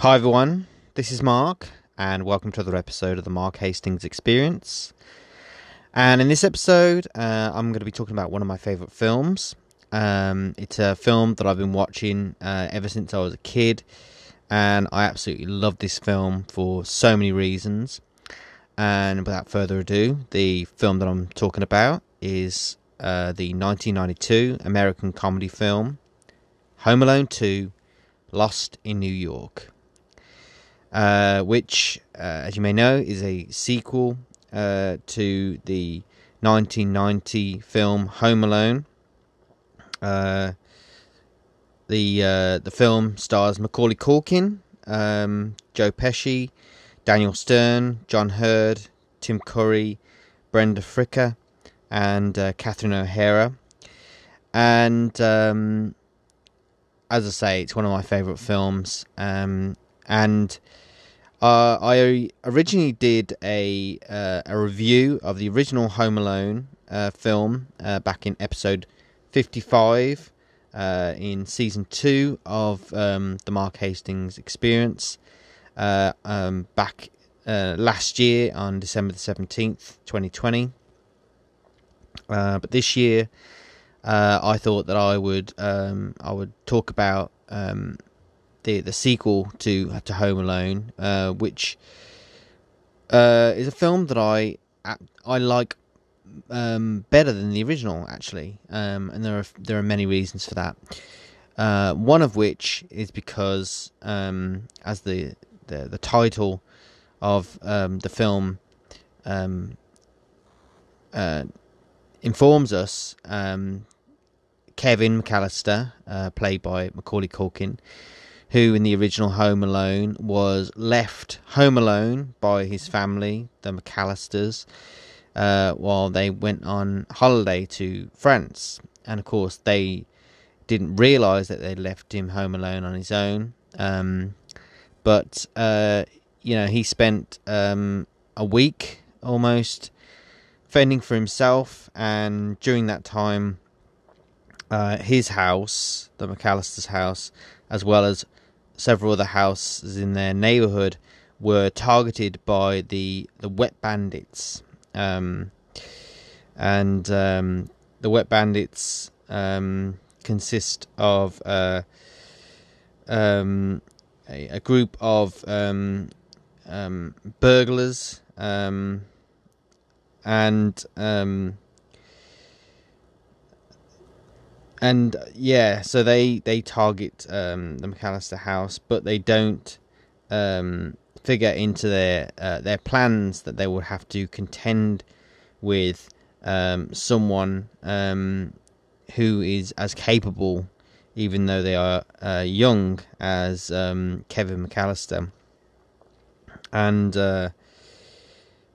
Hi everyone, this is Mark, and welcome to another episode of the Mark Hastings Experience. And in this episode, uh, I'm going to be talking about one of my favourite films. Um, it's a film that I've been watching uh, ever since I was a kid, and I absolutely love this film for so many reasons. And without further ado, the film that I'm talking about is uh, the 1992 American comedy film Home Alone 2 Lost in New York uh, which, uh, as you may know, is a sequel uh, to the 1990 film Home Alone. Uh, the uh, the film stars Macaulay Culkin, um, Joe Pesci, Daniel Stern, John Heard, Tim Curry, Brenda Fricker, and Catherine O'Hara. And um, as I say, it's one of my favourite films. Um, and uh, I originally did a uh, a review of the original Home Alone uh, film uh, back in episode fifty five uh, in season two of um, the Mark Hastings Experience uh, um, back last year on December the seventeenth, twenty twenty. but this year, I thought that I would um, I would talk about um, the the sequel to to Home Alone, uh, which uh, is a film that I I like um, better than the original actually, um, and there are there are many reasons for that. Uh, one of which is because, um, as the, the the title of um, the film um, uh, informs us, um, Kevin McCallister, uh, played by Macaulay Culkin, who in the original Home Alone was left home alone by his family, the McCallisters, uh, while they went on holiday to France. And of course, they didn't realise that they'd left him home alone on his own. Um, but, uh, you know, he spent um, a week almost fending for himself, and during that time, uh, his house, the McCallister's house, as well as several other houses in their neighborhood were targeted by the the wet bandits, um, and um, the wet bandits um, consist of uh, um, a, a, group of um, um, burglars and and yeah, so they they target um, the McCallister house, but they don't um, figure into their uh, their plans that they will have to contend with um, someone um, who is as capable, even though they are uh, young, as um, Kevin McCallister, and. Uh,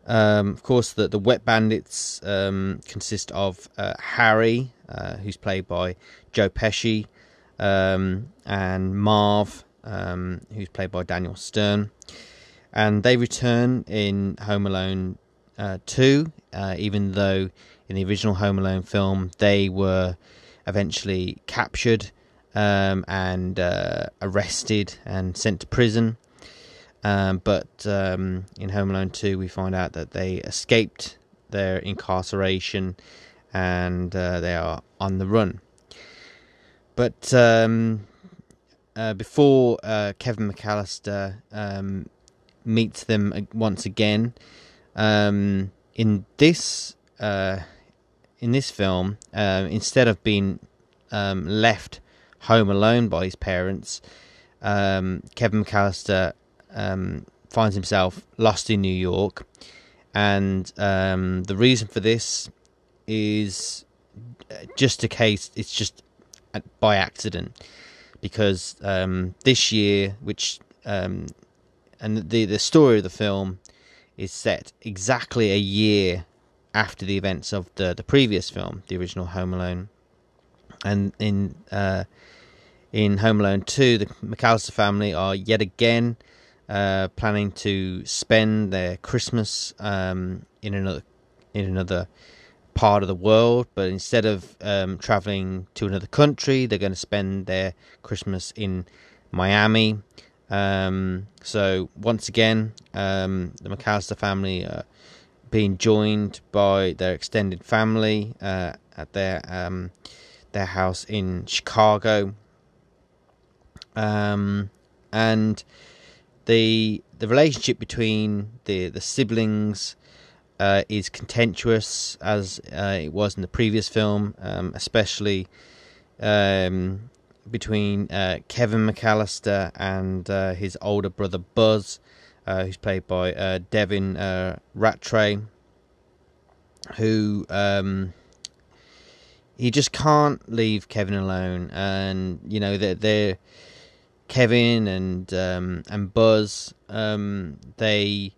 um, of course, the, the Wet Bandits um, consist of uh, Harry, uh, who's played by Joe Pesci, um, and Marv, um, who's played by Daniel Stern. And they return in Home Alone uh, 2, uh, even though in the original Home Alone film they were eventually captured um, and uh, arrested and sent to prison. Um, but um, in Home Alone 2, we find out that they escaped their incarceration and uh, they are on the run. But um, uh, before uh, Kevin McCallister um, meets them once again, um, in this uh, in this film, uh, instead of being um, left home alone by his parents, Kevin McCallister um, finds himself lost in New York, and um, the reason for this is just a case. It's just by accident because um, this year, which um, and the the story of the film is set exactly a year after the events of the the previous film, the original Home Alone, and in uh, in Home Alone two, the McCallister family are yet again uh, planning to spend their Christmas um, in another in another part of the world, but instead of um, traveling to another country, they're going to spend their Christmas in Miami. Um, so once again, um, the McCallister family are being joined by their extended family uh, at their um, their house in Chicago, um, and the the relationship between the the siblings uh, is contentious as uh, it was in the previous film, um, especially um, between uh, Kevin McCallister and uh, his older brother Buzz, uh, who's played by uh, Devin Ratray, who um, he just can't leave Kevin alone, and you know they're, they're Kevin and um, and Buzz um, they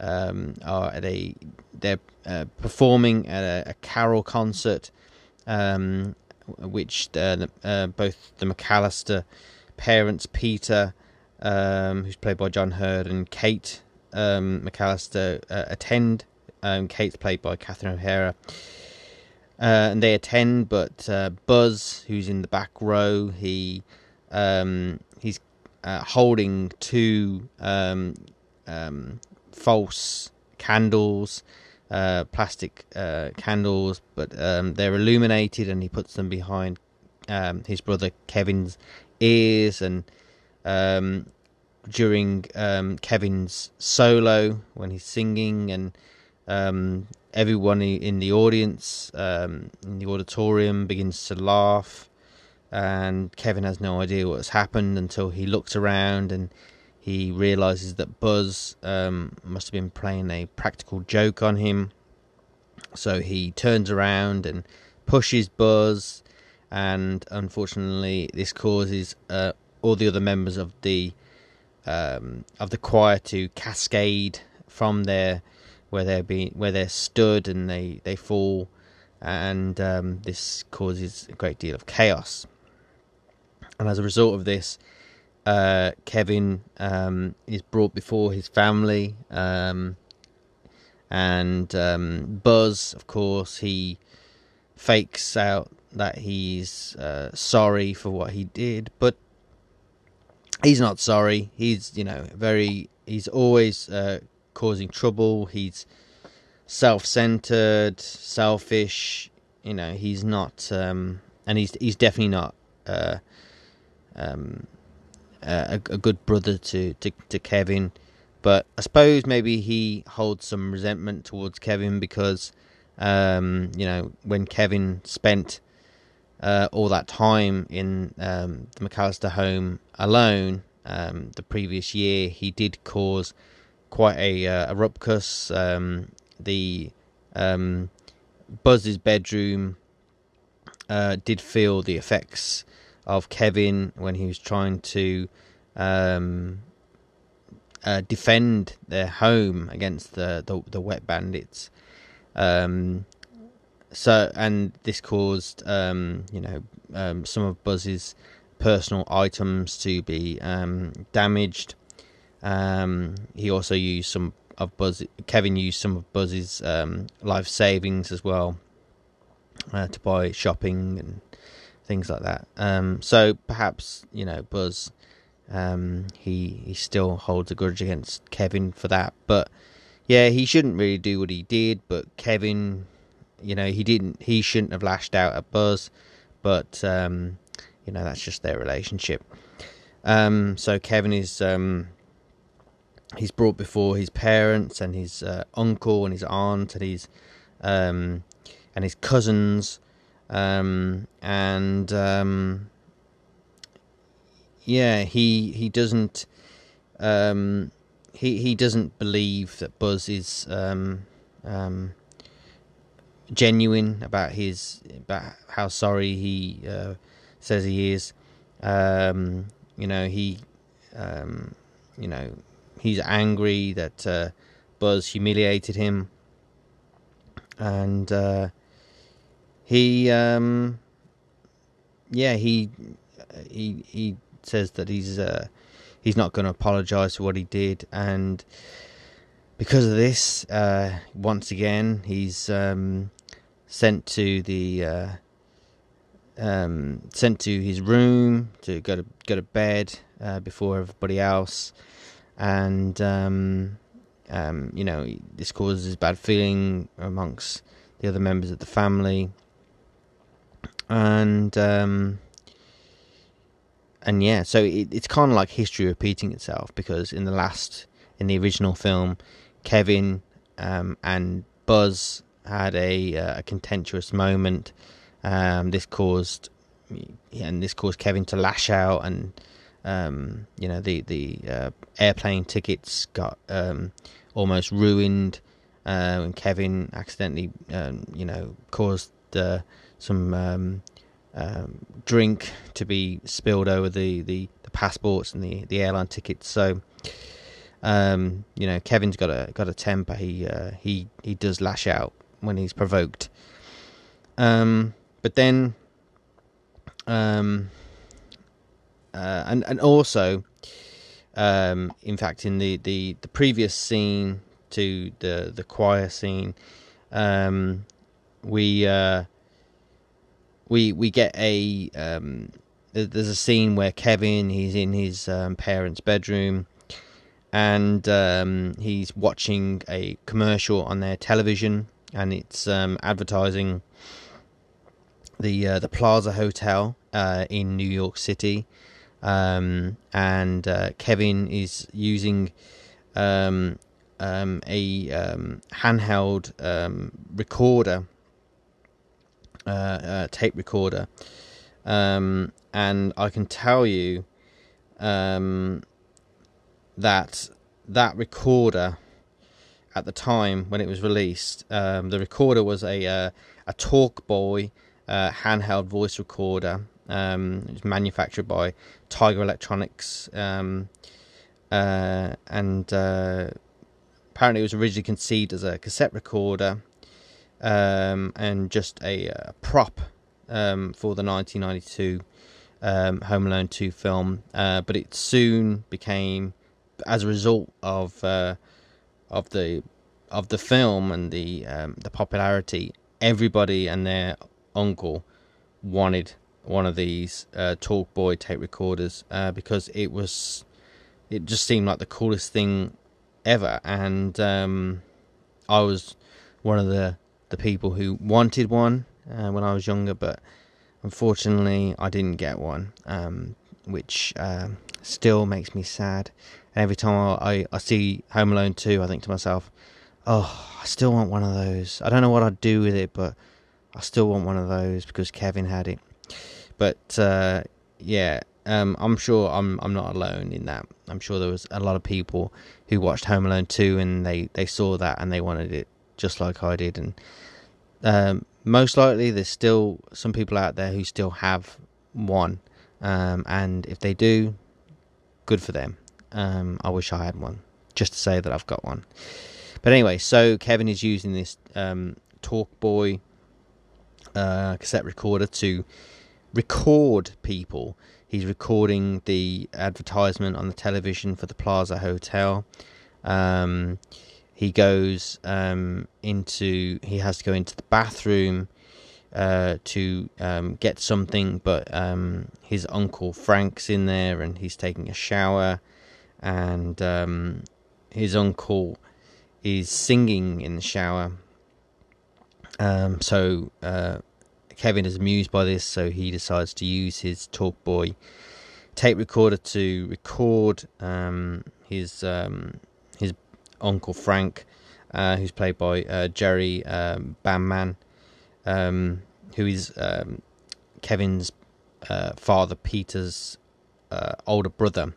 um, are at a they're uh, performing at a, a carol concert, um, which uh, both the McCallister parents, Peter, um, who's played by John Heard, and Kate um, McCallister uh, attend. Kate's played by Catherine O'Hara. Uh, and they attend, but uh, Buzz, who's in the back row, he um, he's holding two um, um, false candles, uh, plastic uh, candles, but um, they're illuminated, and he puts them behind um, his brother Kevin's ears, and um, during um, Kevin's solo when he's singing, and everyone in the audience in the auditorium begins to laugh. And Kevin has no idea what has happened until he looks around and he realizes that Buzz um, must have been playing a practical joke on him. So he turns around and pushes Buzz, and unfortunately, this causes uh, all the other members of the um, of the choir to cascade from there where they're being where they're stood, and they they fall, and um, this causes a great deal of chaos. And as a result of this, uh, Kevin um, is brought before his family, um, and um, Buzz, of course, he fakes out that he's uh, sorry for what he did, but he's not sorry. He's you know very he's always uh, causing trouble. He's self-centered, selfish. You know he's not, um, and he's he's definitely not. Um, a, a good brother to, to, to Kevin. But I suppose maybe he holds some resentment towards Kevin because, um, you know, when Kevin spent uh, all that time in um, the McCallister home alone um, the previous year, he did cause quite a, uh, a ruckus. Um, the um, Buzz's bedroom uh, did feel the effects of Kevin when he was trying to um, uh, defend their home against the the, the wet bandits. Um, so and this caused um, you know um, some of Buzz's personal items to be um, damaged. Um, he also used some of Buzz. Kevin used some of Buzz's life savings as well uh, to buy shopping and things like that. Um, so perhaps you know Buzz, um, he he still holds a grudge against Kevin for that. But yeah, he shouldn't really do what he did. But Kevin, you know, he didn't. He shouldn't have lashed out at Buzz. But um, you know, that's just their relationship. Um, so Kevin is um, he's brought before his parents and his uh, uncle and his aunt and his um, and his cousins um, and um, yeah, he he doesn't um, he he doesn't believe that Buzz is um, um, genuine about his about how sorry he uh, says he is. Um, you know he you know he's angry that uh, Buzz humiliated him, and uh, he um yeah he he he says that he's uh he's not going to apologize for what he did. And because of this uh once again he's um sent to the uh, um, sent to his room to go to go to bed uh, before everybody else, and um, um, you know this causes bad feeling amongst the other members of the family, and um, and yeah, so it, it's kind of like history repeating itself because in the last in the original film, Kevin um, and Buzz had a, uh, a contentious moment. Um, this caused and this caused Kevin to lash out, and um, you know the the uh, airplane tickets got um, almost ruined. Uh, and Kevin accidentally, um, you know, caused uh, some um, um, drink to be spilled over the, the, the passports and the, the airline tickets. So, um, you know, Kevin's got a got a temper. He uh, he he does lash out when he's provoked. Um, but then, um, uh, and and also, um, in fact, in the, the, the previous scene to the the choir scene, um, we uh, we we get a um, there's a scene where Kevin he's in his um, parents' bedroom and um, he's watching a commercial on their television and it's um, advertising the uh, the Plaza Hotel uh, in New York City. Um, and uh, Kevin is using um, a handheld recorder uh, uh, tape recorder, um, and I can tell you um, that that recorder at the time when it was released, um, the recorder was a uh, a Talkboy uh, handheld voice recorder. Um, it was manufactured by Tiger Electronics, um, uh, and uh, apparently it was originally conceived as a cassette recorder um, and just a, a uh, prop um, for the 1992 um, Home Alone 2 film. Uh, but it soon became, as a result of uh, of the of the film and the um, the popularity, everybody and their uncle wanted one of these uh, Talkboy tape recorders uh, because it was it just seemed like the coolest thing ever, and um, I was one of the the people who wanted one uh, when I was younger, but unfortunately I didn't get one, um, which uh, still makes me sad. And every time I, I, I, see Home Alone 2, I think to myself, oh, I still want one of those. I don't know what I'd do with it, but I still want one of those because Kevin had it. But uh, yeah, um, I'm sure I'm I'm not alone in that. I'm sure there was a lot of people who watched Home Alone 2 and they, they saw that and they wanted it just like I did. And um, most likely, there's still some people out there who still have one. Um, and if they do, good for them. Um, I wish I had one, just to say that I've got one. But anyway, so Kevin is using this um, Talkboy uh, cassette recorder to record people. He's recording the advertisement on the television for the Plaza Hotel. Um, he goes um, into he has to go into the bathroom uh, to um, get something, but um, his uncle Frank's in there and he's taking a shower, and um, his uncle is singing in the shower. Um, so uh, Kevin is amused by this, so he decides to use his Talkboy tape recorder to record um, his his Uncle Frank, uh, who's played by uh, Gerry um, Bamman, um, who is um, Kevin's uh, father Peter's uh, older brother,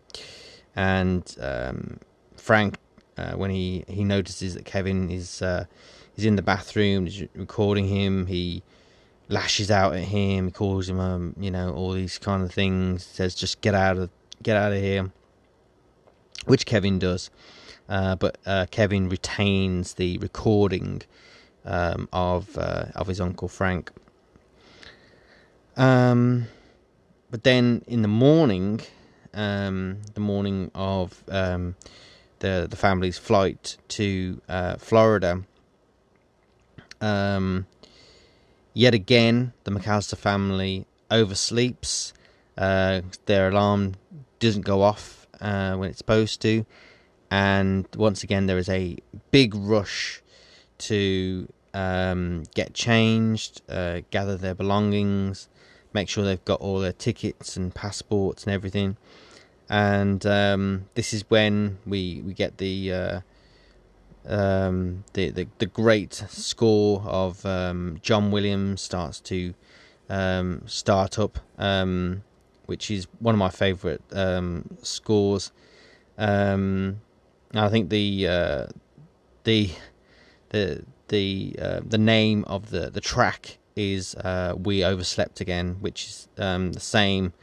and um, Frank, uh, when he, he notices that Kevin is uh, is in the bathroom, recording him, he lashes out at him, he calls him, um, you know, all these kind of things, says just get out of get out of here, which Kevin does. Uh, but uh, Kevin retains the recording um, of uh, of his uncle Frank. Um, but then in the morning, um, the morning of um, the the family's flight to uh, Florida, um, yet again, the McCallister family oversleeps. Uh, their alarm doesn't go off when it's supposed to, and once again, there is a big rush to um, get changed, uh, gather their belongings, make sure they've got all their tickets and passports and everything. And um, this is when we we get the uh, um, the, the, the great score of um, John Williams starts to um, start up, um, which is one of my favourite scores. Um, I think the uh, the the the uh, the name of the, the track is uh, "We Overslept Again," which is the same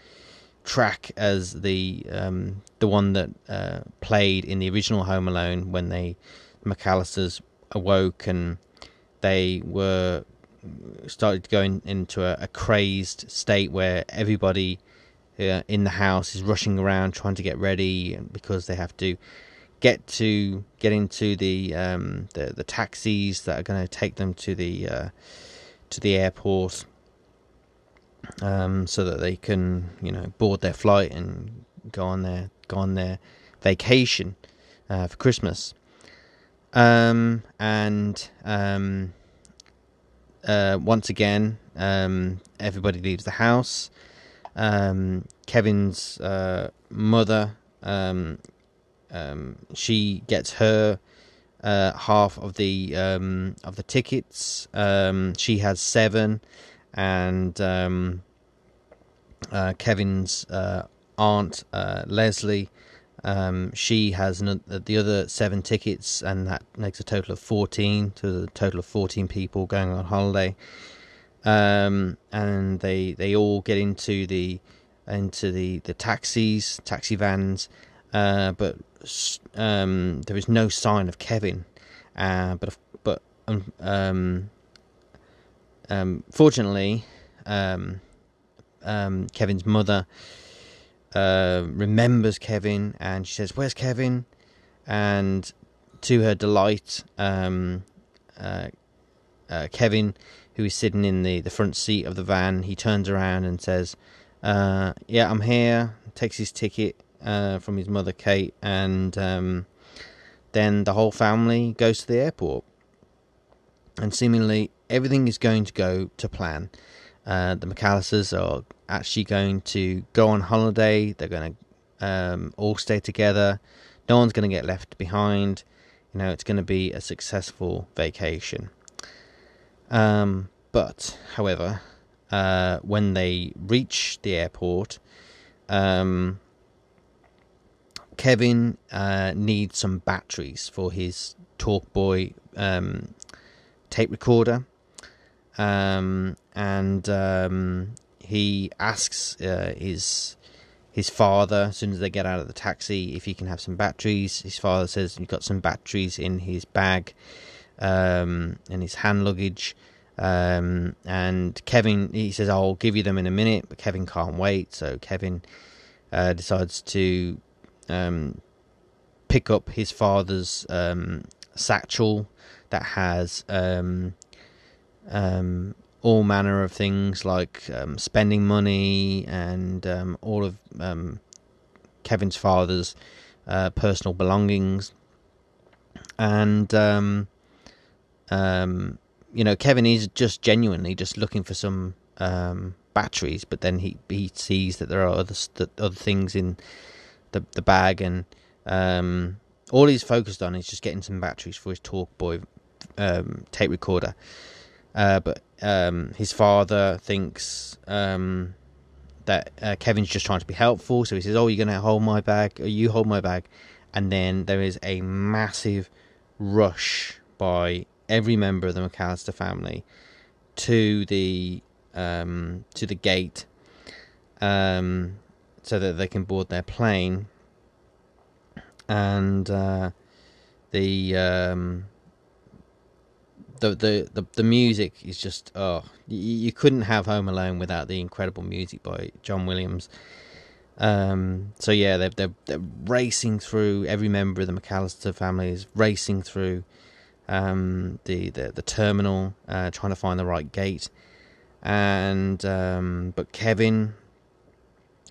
track as the the one that uh, played in the original Home Alone when they McCallisters awoke and they were started going into a, a crazed state where everybody uh, in the house is rushing around trying to get ready because they have to get to get into the um, the, the taxis that are going to take them to the uh, to the airport um, so that they can you know board their flight and go on their go on their vacation uh, for Christmas. Um, and um, uh, once again, um, everybody leaves the house. Um, Kevin's uh, mother, um, um, she gets her uh, half of the of the tickets. she has seven, and uh, Kevin's uh, aunt uh, Leslie um, she has the other seven tickets, and that makes a total of 14, to a total of 14 people going on holiday. Um, and they they all get into the into the, the taxis, taxi vans, uh, but um, there is no sign of Kevin. Uh, but but um, um, um fortunately, um, Kevin's mother uh, remembers Kevin and she says, "Where's Kevin?" And to her delight, um, uh, uh, Kevin, who is sitting in the, the front seat of the van, he turns around and says, uh, "Yeah, I'm here." Takes his ticket uh, from his mother, Kate, and um, then the whole family goes to the airport. And seemingly everything is going to go to plan. Uh, the McCallisters are actually going to go on holiday. They're going to um, all stay together. No one's going to get left behind. You know, it's going to be a successful vacation. Um, but, however, uh, when they reach the airport, um, Kevin uh, needs some batteries for his Talkboy um, tape recorder. Um, and um, he asks uh, his his father as soon as they get out of the taxi if he can have some batteries. His father says he's got some batteries in his bag, um, in his hand luggage. Um, and Kevin, he says, "I'll give you them in a minute," but Kevin can't wait. So Kevin uh, decides to um, pick up his father's um, satchel that has um, um, all manner of things like um, spending money and all of Kevin's father's uh, personal belongings. And, you know, Kevin is just genuinely just looking for some um, batteries, but then he, he sees that there are other, st- other things in the, the bag and all he's focused on is just getting some batteries for his Talkboy um, tape recorder. Uh, but um, his father thinks um, that uh, Kevin's just trying to be helpful, so he says, "Oh, you're to hold my bag? Or you hold my bag?" And then there is a massive rush by every member of the McCallister family to the um, to the gate, um, so that they can board their plane. And uh, the um, the, the, the, the music is just oh you, you couldn't have Home Alone without the incredible music by John Williams. Um, so yeah, they're, they're they're racing through. Every member of the McCallister family is racing through um, the, the the terminal, uh, trying to find the right gate. and um, but Kevin,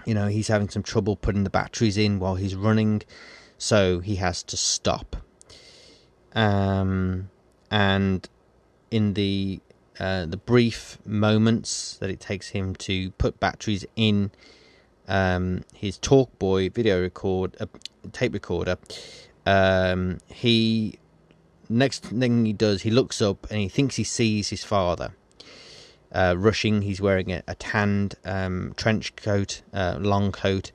you know, he's having some trouble putting the batteries in while he's running, so he has to stop. Um, and in the uh, the brief moments that it takes him to put batteries in um, his TalkBoy video record uh, tape recorder, um, he next thing he does, he looks up and he thinks he sees his father. Uh, rushing, he's wearing a, a tanned um, trench coat, uh, long coat,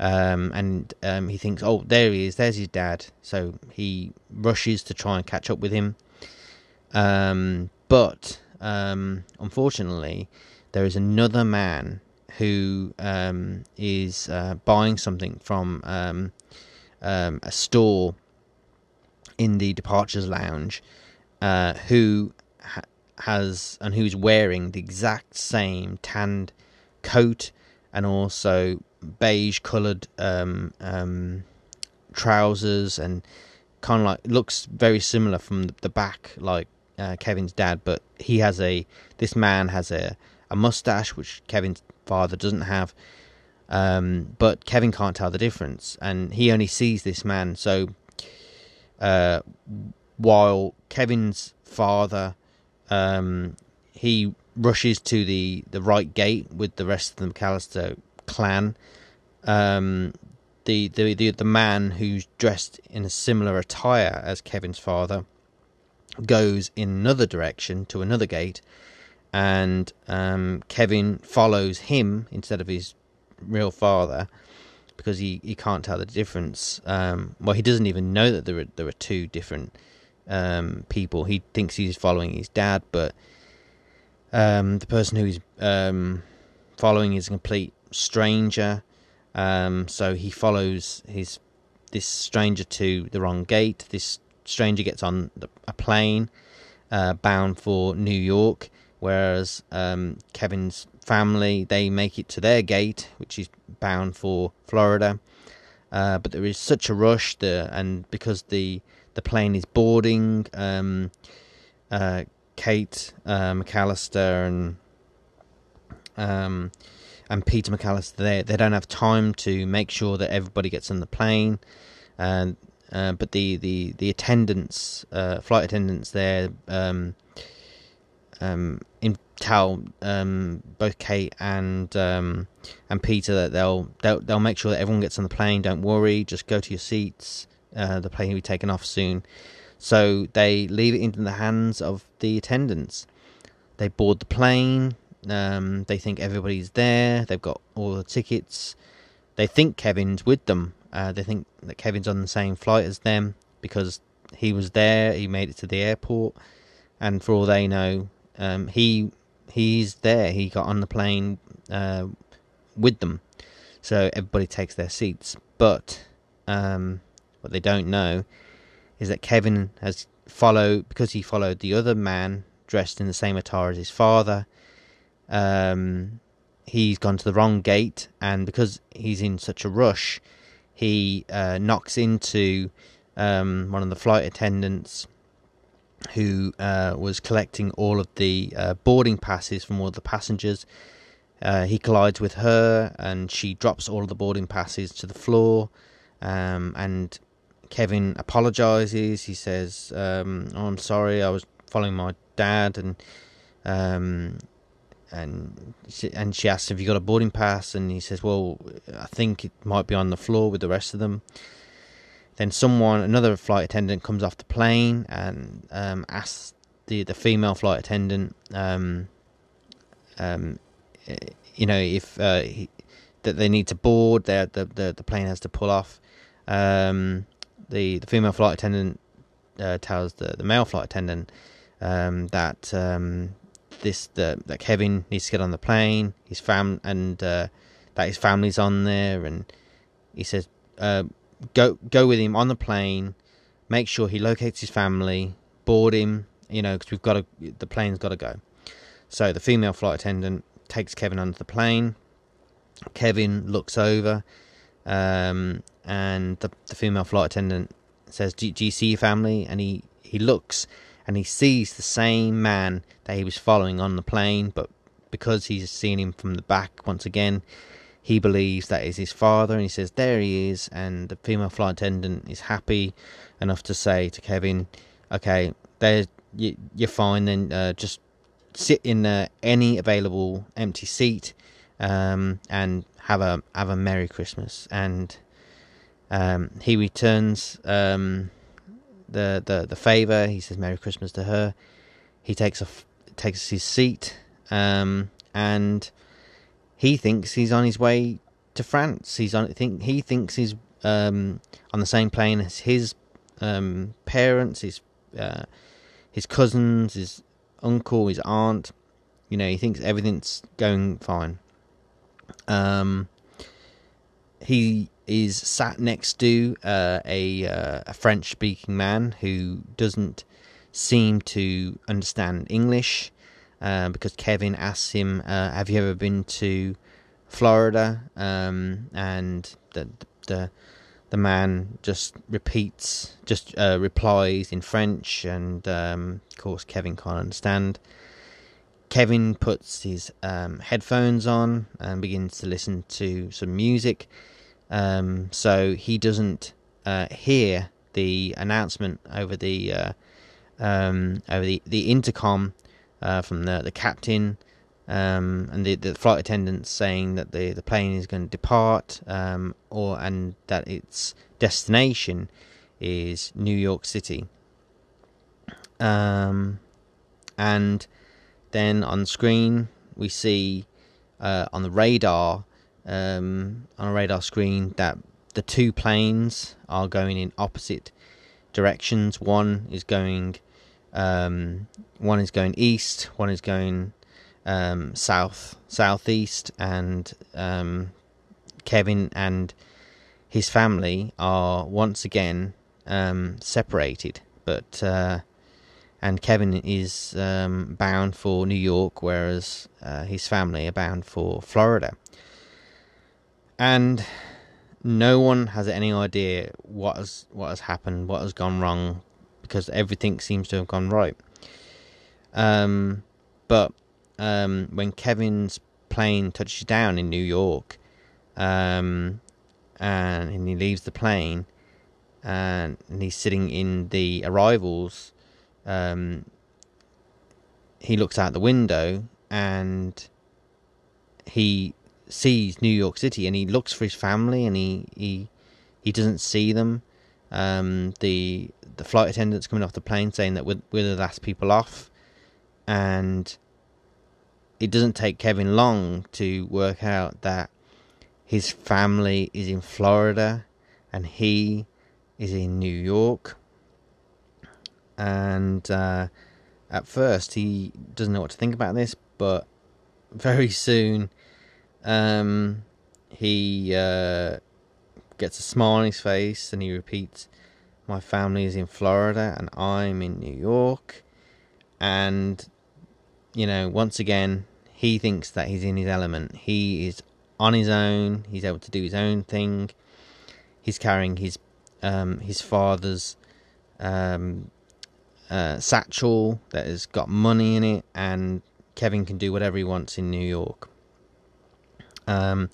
um, and um, he thinks, "Oh, there he is. There's his dad." So he rushes to try and catch up with him. Um, but um, unfortunately, there is another man who um, is uh, buying something from a store in the departures lounge, uh, who has and who's wearing the exact same tanned coat and also beige coloured um, um, trousers and kind of like looks very similar from the back, like uh, Kevin's dad, but he has a this man has a a mustache which Kevin's father doesn't have. Um, but Kevin can't tell the difference, and he only sees this man. So, uh, while Kevin's father, um, he rushes to the, the right gate with the rest of the McCallister clan. Um, the, the the the man who's dressed in a similar attire as Kevin's father goes in another direction to another gate, and um, Kevin follows him instead of his real father because he, he can't tell the difference. Um, well, he doesn't even know that there are there are two different um, people. He thinks he's following his dad, but um, the person who's um, following is a complete stranger. Um, so he follows his this stranger to the wrong gate. This stranger gets on a plane uh, bound for New York, whereas um, Kevin's family they make it to their gate, which is bound for Florida. Uh, but there is such a rush there, and because the the plane is boarding, um, uh, Kate uh, McCallister and um, and Peter McCallister they they don't have time to make sure that everybody gets on the plane, and uh, but the the the attendants, uh, flight attendants there, um, um, in tell um, both Kate and um, and Peter that they'll, they'll they'll make sure that everyone gets on the plane. Don't worry, just go to your seats. Uh, the plane will be taken off soon. So they leave it into the hands of the attendants. They board the plane. Um, they think everybody's there. They've got all the tickets. They think Kevin's with them. Uh, they think that Kevin's on the same flight as them because he was there. He made it to the airport, and for all they know, um, he he's there. He got on the plane uh, with them. So everybody takes their seats. But um, what they don't know is that Kevin has followed because he followed the other man dressed in the same attire as his father. Um, he's gone to the wrong gate, and because he's in such a rush, he uh, knocks into um, one of the flight attendants who uh, was collecting all of the uh, boarding passes from all the passengers. Uh, he collides with her, and she drops all of the boarding passes to the floor. Um, and Kevin apologizes. He says, um, "Oh, I'm sorry. I was following my dad, and um, and she, and she asks "Have you got a boarding pass, and he says, "Well, I think it might be on the floor with the rest of them." Then someone, another flight attendant, comes off the plane and um, asks the the female flight attendant, um, um, you know, if uh, he, that they need to board, the the the plane has to pull off. Um, the the female flight attendant uh, tells the the male flight attendant um, that um, this the, that Kevin needs to get on the plane, his fam and uh, that his family's on there, and he says, uh, "Go go with him on the plane, make sure he locates his family, board him, you know, because we've got to the plane's got to go." So the female flight attendant takes Kevin onto the plane. Kevin looks over, um, and the, the female flight attendant says, do, "Do you see your family?" And he he looks and he sees the same man that he was following on the plane, but because he's seen him from the back once again, he believes that is his father, and he says, There he is. And the female flight attendant is happy enough to say to Kevin, Okay, there, you, you're fine, then uh, just sit in uh, any available empty seat um, and have a have a Merry Christmas. And um, he returns um, the, the, the favor. He says Merry Christmas to her. He takes a takes his seat, um, and he thinks he's on his way to France. He's on. Think he thinks he's um, on the same plane as his um, parents, his uh, his cousins, his uncle, his aunt. You know, he thinks everything's going fine. Um, he is sat next to uh, a uh, a French speaking man who doesn't seem to understand English uh, because Kevin asks him, uh, "Have you ever been to Florida?" Um, and the the the man just repeats, just uh, replies in French, and um, of course Kevin can't understand. Kevin puts his um, headphones on and begins to listen to some music, um, so he doesn't uh, hear the announcement over the uh, um, over the, the intercom uh, from the the captain um, and the, the flight attendants saying that the, the plane is going to depart um, or and that its destination is New York City. Um, and then on screen we see uh, on the radar um, on a radar screen that the two planes are going in opposite directions. One is going um, one is going east, one is going um, south southeast, and um, Kevin and his family are once again um, separated. But uh, and Kevin is um, bound for New York, whereas uh, his family are bound for Florida. And no one has any idea what has what has happened, what has gone wrong, because everything seems to have gone right. Um, but um, when Kevin's plane touches down in New York, um, and, and he leaves the plane, and, and he's sitting in the arrivals, um, he looks out the window and he sees New York City, and he looks for his family, and he he he doesn't see them. Um, the the flight attendants coming off the plane saying that we're, we're the last people off, and it doesn't take Kevin long to work out that his family is in Florida and he is in New York. And uh, at first, he doesn't know what to think about this, but very soon, um, he uh, gets a smile on his face and he repeats, My family is in Florida and I'm in New York. And you know, once again, he thinks that he's in his element. He is on his own. He's able to do his own thing. He's carrying his um, his father's um, uh, satchel that has got money in it, and Kevin can do whatever he wants in New York. Um,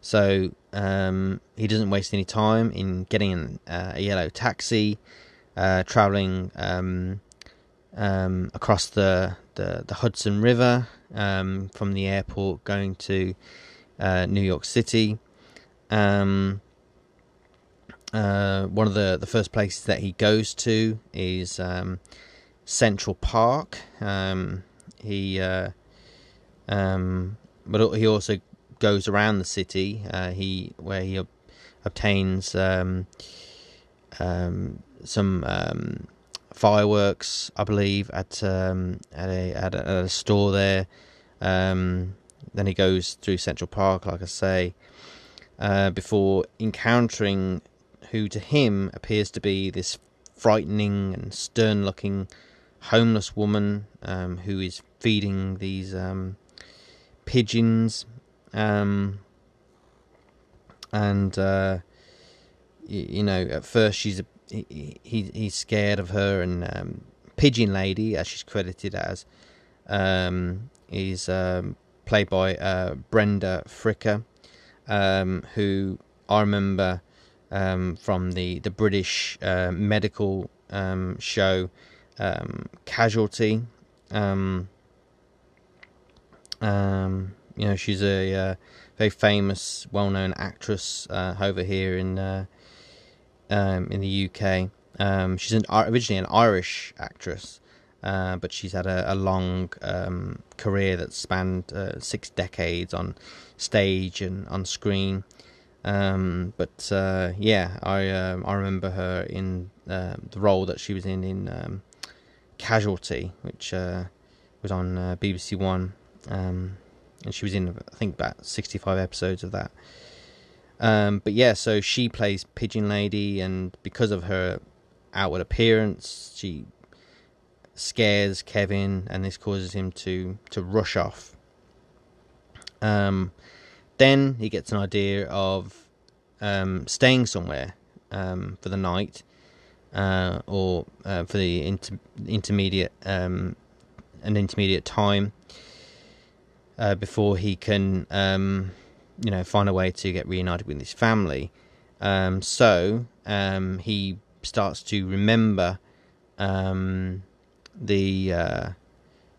so um, he doesn't waste any time in getting uh, a yellow taxi, uh, traveling um, um, across the, the, the, Hudson River um, from the airport going to uh, New York City. Um, uh, one of the, the first places that he goes to is um, Central Park. Um, he uh, um, but he also goes around the city. Uh, he where he ob- obtains um, some fireworks, I believe, at um, at a at a, at a store there. Um, then he goes through Central Park, like I say, uh, before encountering who to him appears to be this frightening and stern-looking homeless woman um, who is feeding these um, pigeons, um, and uh, you, you know, at first she's a he, he he's scared of her and um, Pigeon Lady, as she's credited as, um, is um, played by uh, Brenda Fricker, who I remember um, from the the British uh, medical um, show um, Casualty. Um, you know, she's a uh, very famous, well-known actress uh, over here in uh, in the UK. She's an, originally an Irish actress, uh, but she's had a, a long um, career that spanned uh, six decades on stage and on screen. Um, but uh, yeah, I um, I remember her in uh, the role that she was in in um, Casualty, which uh, was on uh, BBC One, um, and she was in I think about sixty five episodes of that. Um, but yeah, so she plays Pigeon Lady, and because of her outward appearance, she scares Kevin, and this causes him to to rush off. Um, then he gets an idea of um, staying somewhere um, for the night, uh, or uh, for the inter- intermediate um, an intermediate time uh, before he can, um, you know, find a way to get reunited with his family. Um, so um, he starts to remember the uh,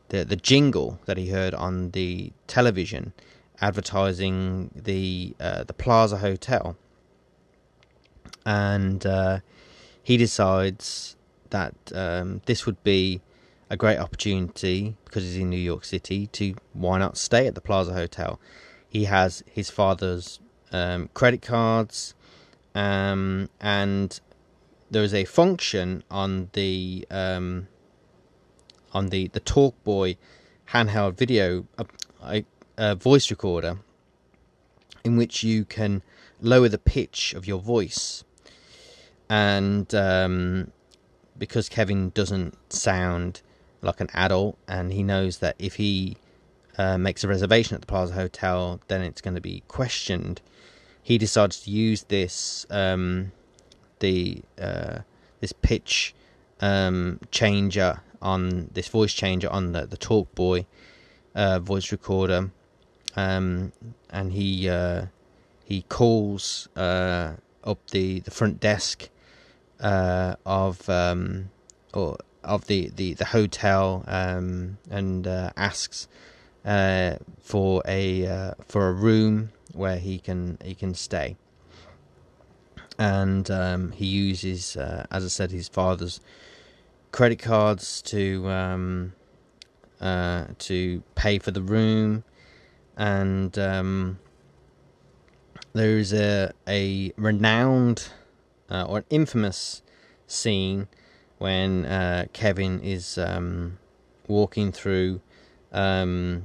the the jingle that he heard on the television advertising the uh, the Plaza Hotel, and uh, he decides that um, this would be a great opportunity because he's in New York City to why not stay at the Plaza Hotel. He has his father's um, credit cards, um, and there is a function on the um, on the the TalkBoy handheld video uh, uh, voice recorder in which you can lower the pitch of your voice. And um, because Kevin doesn't sound like an adult and he knows that if he uh, makes a reservation at the Plaza Hotel then it's going to be questioned he decides to use this um, the uh, this pitch um, changer on this voice changer on the the TalkBoy uh, voice recorder, um, and he uh, he calls uh, up the, the front desk uh, of um, or of the, the, the hotel um, and uh, asks uh, for a for a room where he can he can stay. And um, he uses, uh, as I said, his father's credit cards to um, uh, to pay for the room, and um, there is a a renowned uh, or an infamous scene when uh, Kevin is um, walking through um,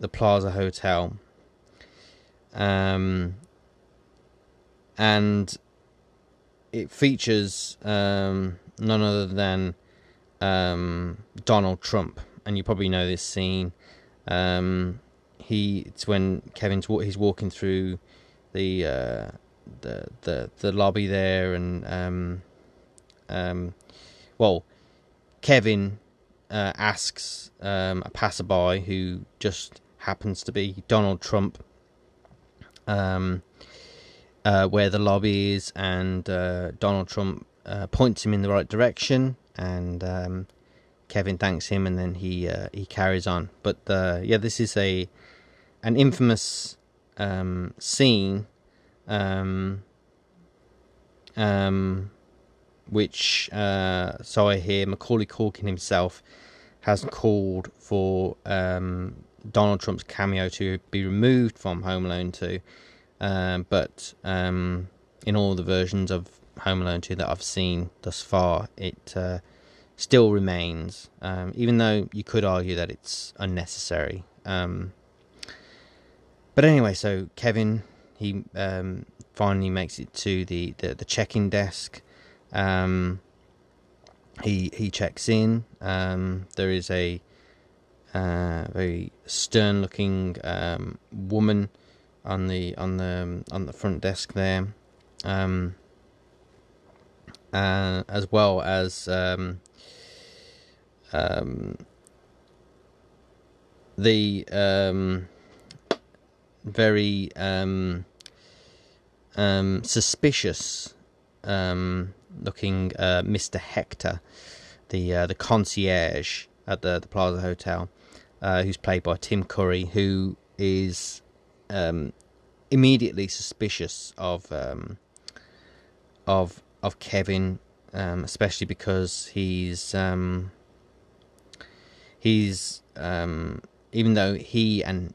the Plaza Hotel. Um, and it features um, none other than um, Donald Trump, and you probably know this scene. Um, he it's when Kevin's he's walking through the uh, the the the lobby there, and um, um, well, Kevin uh, asks um, a passerby who just happens to be Donald Trump. Um, uh, where the lobby is, and uh, Donald Trump uh, points him in the right direction, and um, Kevin thanks him, and then he uh, he carries on. But uh, yeah, this is a an infamous um, scene, um, um, which uh, so I hear Macaulay Culkin himself has called for um, Donald Trump's cameo to be removed from Home Alone 2 um, but um, in all the versions of Home Alone 2 that I've seen thus far, it uh, still remains, even though you could argue that it's unnecessary. Um, but anyway, so Kevin, he um, finally makes it to the, the, the check-in desk. Um, he he checks in. there is a uh, very stern-looking woman on the on the on the front desk there, um, uh, as well as um, um, the um, very um, um, suspicious um, looking uh, Mr. Hector, the uh, the concierge at the the Plaza Hotel, uh, who's played by Tim Curry, who is um, immediately suspicious of um, of of Kevin, especially because he's he's even though he and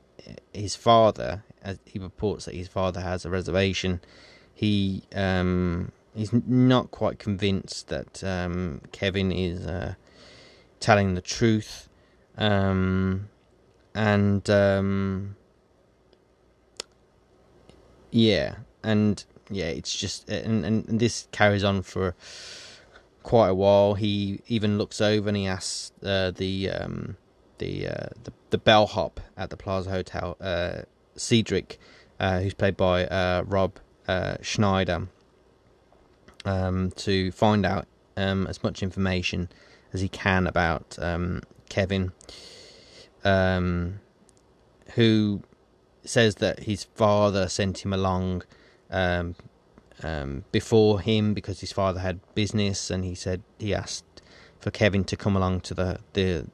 his father, as he reports that his father has a reservation, he um, he's not quite convinced that um, Kevin is uh, telling the truth, um, and um, yeah, and yeah, it's just and, and this carries on for quite a while. He even looks over and he asks uh, the um, the, uh, the the bellhop at the Plaza Hotel, uh, Cedric, uh, who's played by uh, Rob uh, Schneider, um, to find out um, as much information as he can about um, Kevin, um, who says that his father sent him along um, um, before him because his father had business, and he said he asked for Kevin to come along to the the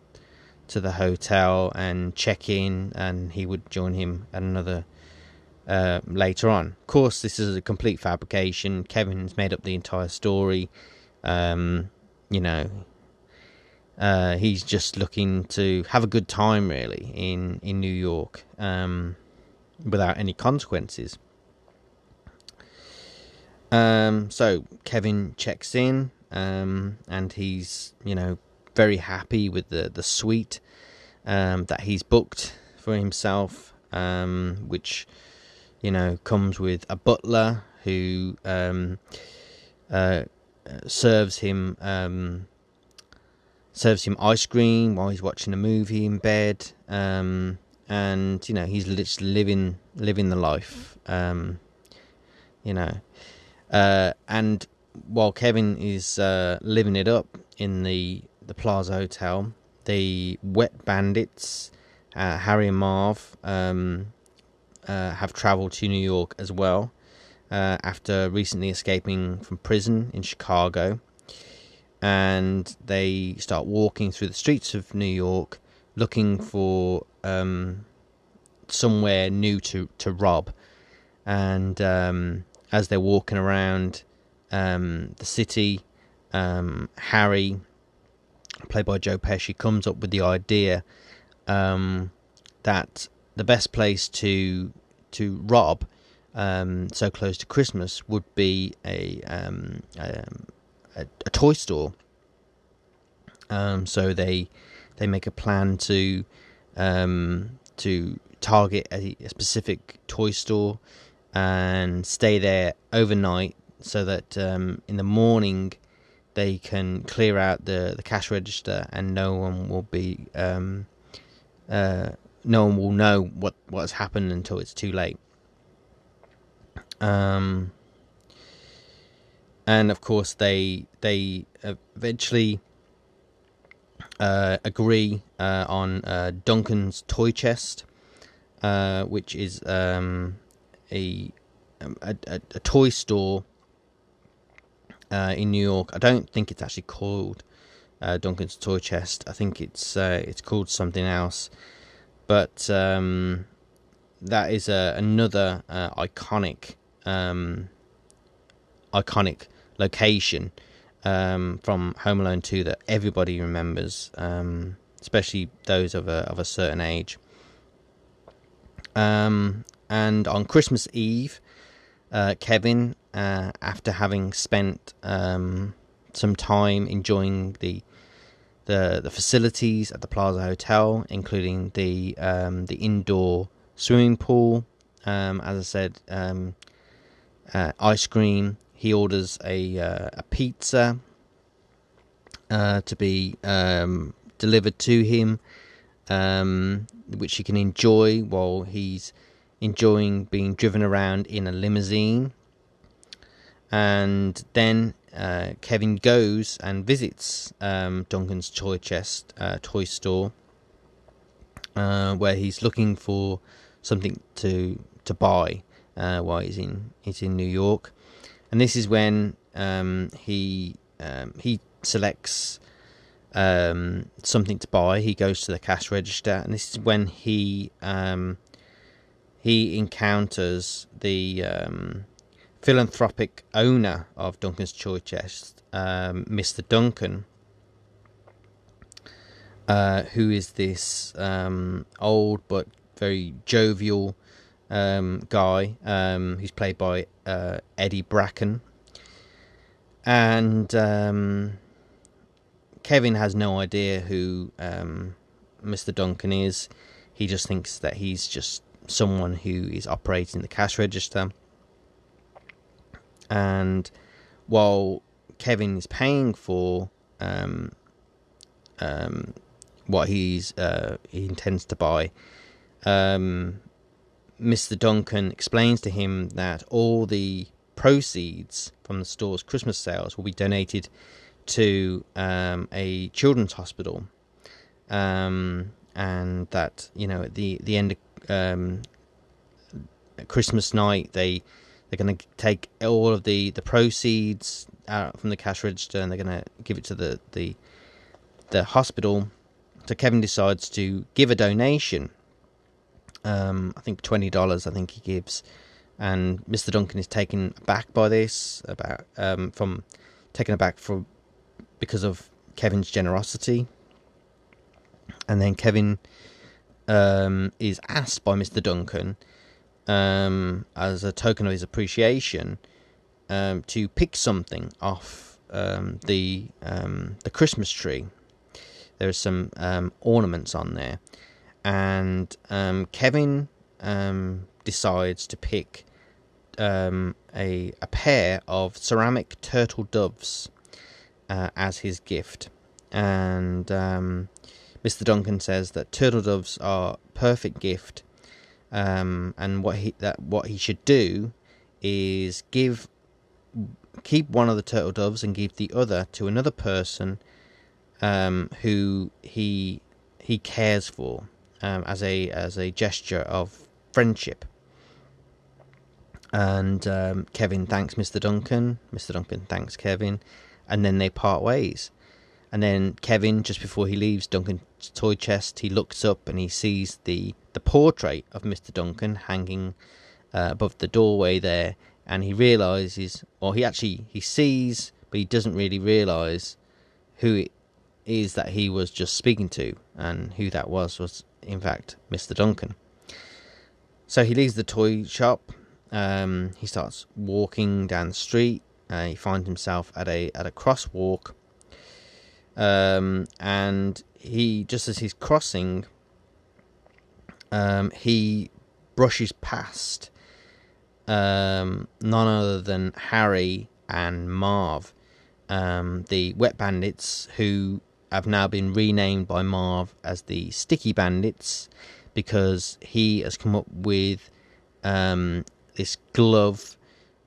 to the hotel and check in, and he would join him at another uh, later on. Of course, this is a complete fabrication. Kevin's made up the entire story. Um, you know, uh, he's just looking to have a good time, really, in in New York, um, without any consequences. Um, so Kevin checks in, um, and he's you know very happy with the the suite um, that he's booked for himself, um, which you know comes with a butler who um, uh, serves him um, serves him ice cream while he's watching a movie in bed, um, and you know he's just living living the life, um, you know, uh, and while Kevin is uh, living it up in the the Plaza Hotel. The Wet Bandits, uh, Harry and Marv, um, uh, have travelled to New York as well uh, after recently escaping from prison in Chicago. And they start walking through the streets of New York looking for um, somewhere new to, to rob. And um, as they're walking around um, the city, um, Harry played by Joe Pesci, comes up with the idea um, that the best place to to rob um, so close to Christmas would be a um, a, a, toy store. Um, so they they make a plan to um, to target a, a, specific toy store and stay there overnight, so that um, in the morning they can clear out the, the cash register and no one will be um, uh, no one will know what, has happened until it's too late. Um, and of course they they eventually uh, agree uh, on uh, Duncan's toy chest, uh, which is um, a, a, a, a toy store uh, in New York. I don't think it's actually called uh, Duncan's Toy Chest. I think it's uh, it's called something else. But um, that is another uh, iconic um, iconic location um, from Home Alone 2 that everybody remembers, um, especially those of a of a certain age. Um, and on Christmas Eve, uh, Kevin uh, after having spent um, some time enjoying the the the facilities at the Plaza Hotel, including the um, the indoor swimming pool. Um, as I said, um, uh, ice cream. He orders a uh, a pizza uh, to be um, delivered to him, um, which he can enjoy while he's enjoying being driven around in a limousine. And then uh, Kevin goes and visits um, Duncan's toy chest uh, toy store, uh, where he's looking for something to to buy uh, while he's in he's in New York, and this is when um, he um, he selects um, something to buy. He goes to the cash register, and this is when he um, he encounters the um, philanthropic owner of Duncan's Toy Chest, um, Mr. Duncan, uh, who is this um, old but very jovial um, guy um, who's played by uh, Eddie Bracken. And um, Kevin has no idea who Mr. Duncan is. He just thinks that he's just someone who is operating the cash register. And while Kevin is paying for um, um, what he's uh, he intends to buy, um, Mr. Duncan explains to him that all the proceeds from the store's Christmas sales will be donated to um, a children's hospital, um, and that you know at the the end of um, Christmas night they they're going to take all of the the proceeds out from the cash register and they're going to give it to the the the hospital. So Kevin decides to give a donation. Um, I think twenty dollars. I think he gives, and Mr. Duncan is taken aback by this about um, from taken aback from because of Kevin's generosity. And then Kevin um, is asked by Mr. Duncan, um, as a token of his appreciation, um, to pick something off um, the um, the Christmas tree. There are some um, ornaments on there, and Kevin decides to pick a a pair of ceramic turtle doves uh, as his gift. And Mr. Duncan says that turtle doves are perfect gift, um, and what he that what he should do is give keep one of the turtle doves and give the other to another person um, who he he cares for um, as a as a gesture of friendship. And um, Kevin thanks Mr. Duncan. Mr. Duncan thanks Kevin, and then they part ways. And then Kevin, just before he leaves Duncan's toy chest, he looks up and he sees the, the portrait of Mr. Duncan hanging uh, above the doorway there, and he realizes, or he actually he sees, but he doesn't really realize who it is that he was just speaking to, and who that was was in fact Mr. Duncan. So he leaves the toy shop. Um, he starts walking down the street, uh, he finds himself at a at a crosswalk, um, and he just as he's crossing, um, he brushes past um, none other than Harry and Marv, um, the wet bandits who have now been renamed by Marv as the Sticky Bandits because he has come up with um, this glove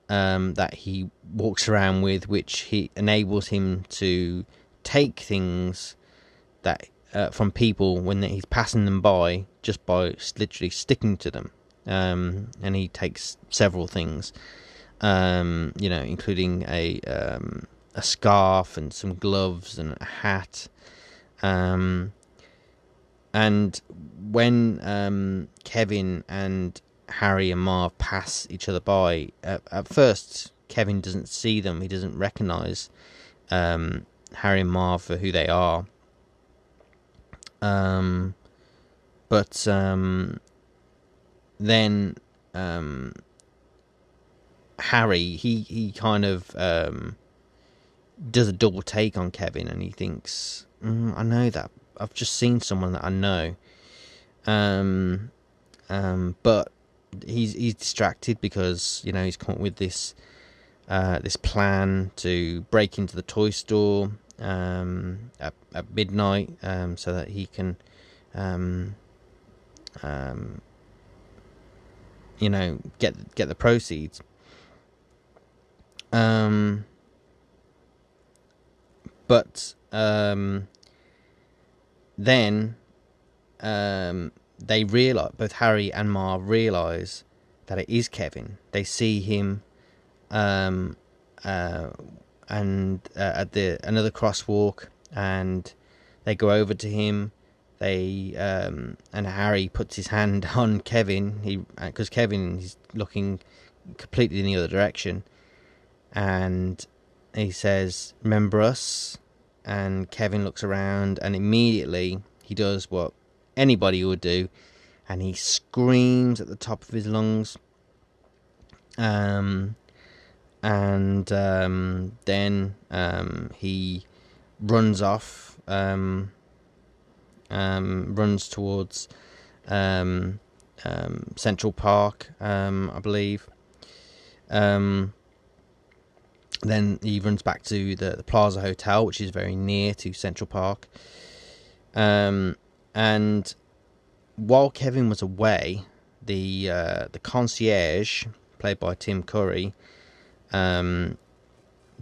um, that he walks around with, which he enables him to take things that uh, from people when he's passing them by just by literally sticking to them. Um, and he takes several things, um, you know, including a um, a scarf and some gloves and a hat. Um, and when um, Kevin and Harry and Marv pass each other by. At, at first, Kevin doesn't see them. He doesn't recognize um, Harry and Marv for who they are. Um, but um, then um, Harry, he he kind of um, does a double take on Kevin, and he thinks, mm, "I know that. I've just seen someone that I know." Um, um, but he's he's distracted because you know he's come up with this uh, this plan to break into the toy store um, at, at midnight um, so that he can um, um, you know get get the proceeds. Um, but um, then um, they realize both Harry and Marv realize that it is Kevin. They see him, um, uh, and uh, at the another crosswalk, and they go over to him. They um, and Harry puts his hand on Kevin. He because uh, Kevin is looking completely in the other direction, and he says, "Remember us?" And Kevin looks around, and immediately he does what anybody would do, and he screams at the top of his lungs. Um, and um, then um, he runs off, um, um, runs towards um, um, Central Park, I believe. Then he runs back to the, the, Plaza Hotel, which is very near to Central Park. And while Kevin was away, the uh, the concierge, played by Tim Curry, um,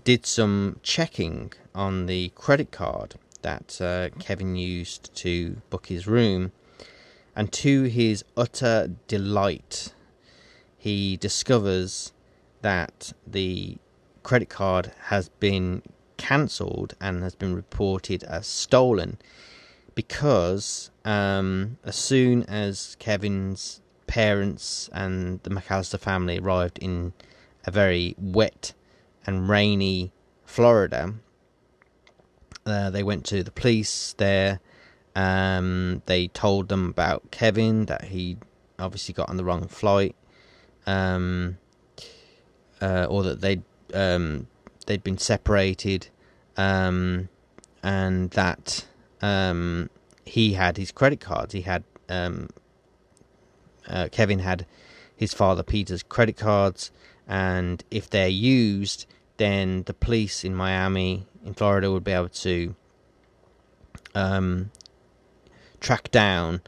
did some checking on the credit card that uh, Kevin used to book his room, and to his utter delight, he discovers that the credit card has been cancelled and has been reported as stolen because um, as soon as Kevin's parents and the McCallister family arrived in a very wet and rainy Florida, uh, they went to the police there. Um, they told them about Kevin that he obviously got on the wrong flight, um, uh, or that they um, they'd been separated, um, and that um, he had his credit cards. He had um, uh, Kevin had his father Peter's credit cards, and if they're used, then the police in Miami, in Florida, would be able to um, track down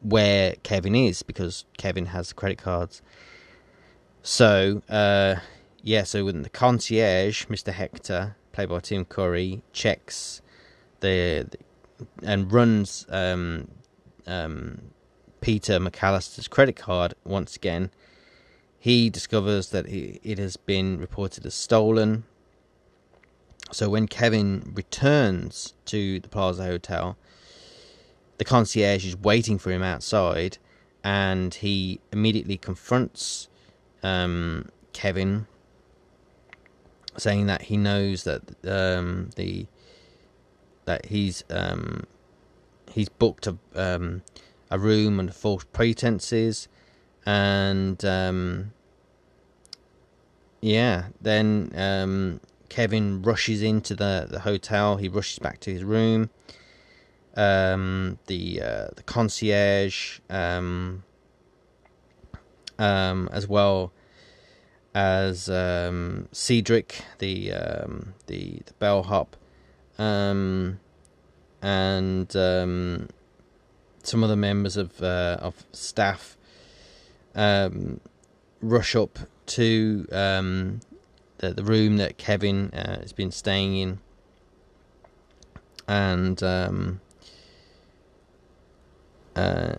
where Kevin is because Kevin has credit cards. So, uh, yeah, so when the concierge, Mr. Hector, played by Tim Curry, checks the, the and runs um, um, Peter McCallister's credit card once again. He discovers that it has been reported as stolen. So when Kevin returns to the Plaza Hotel, the concierge is waiting for him outside, and he immediately confronts um, Kevin, saying that he knows that um, the that he's um, he's booked a um, a room under false pretenses, and um, yeah, then um, Kevin rushes into the, the hotel. He rushes back to his room. Um, the uh, the concierge, um, as well as Cedric, the the the bellhop, um, and um, some of the members of uh, of staff um, rush up to um, the the room that Kevin uh, has been staying in, and um, uh,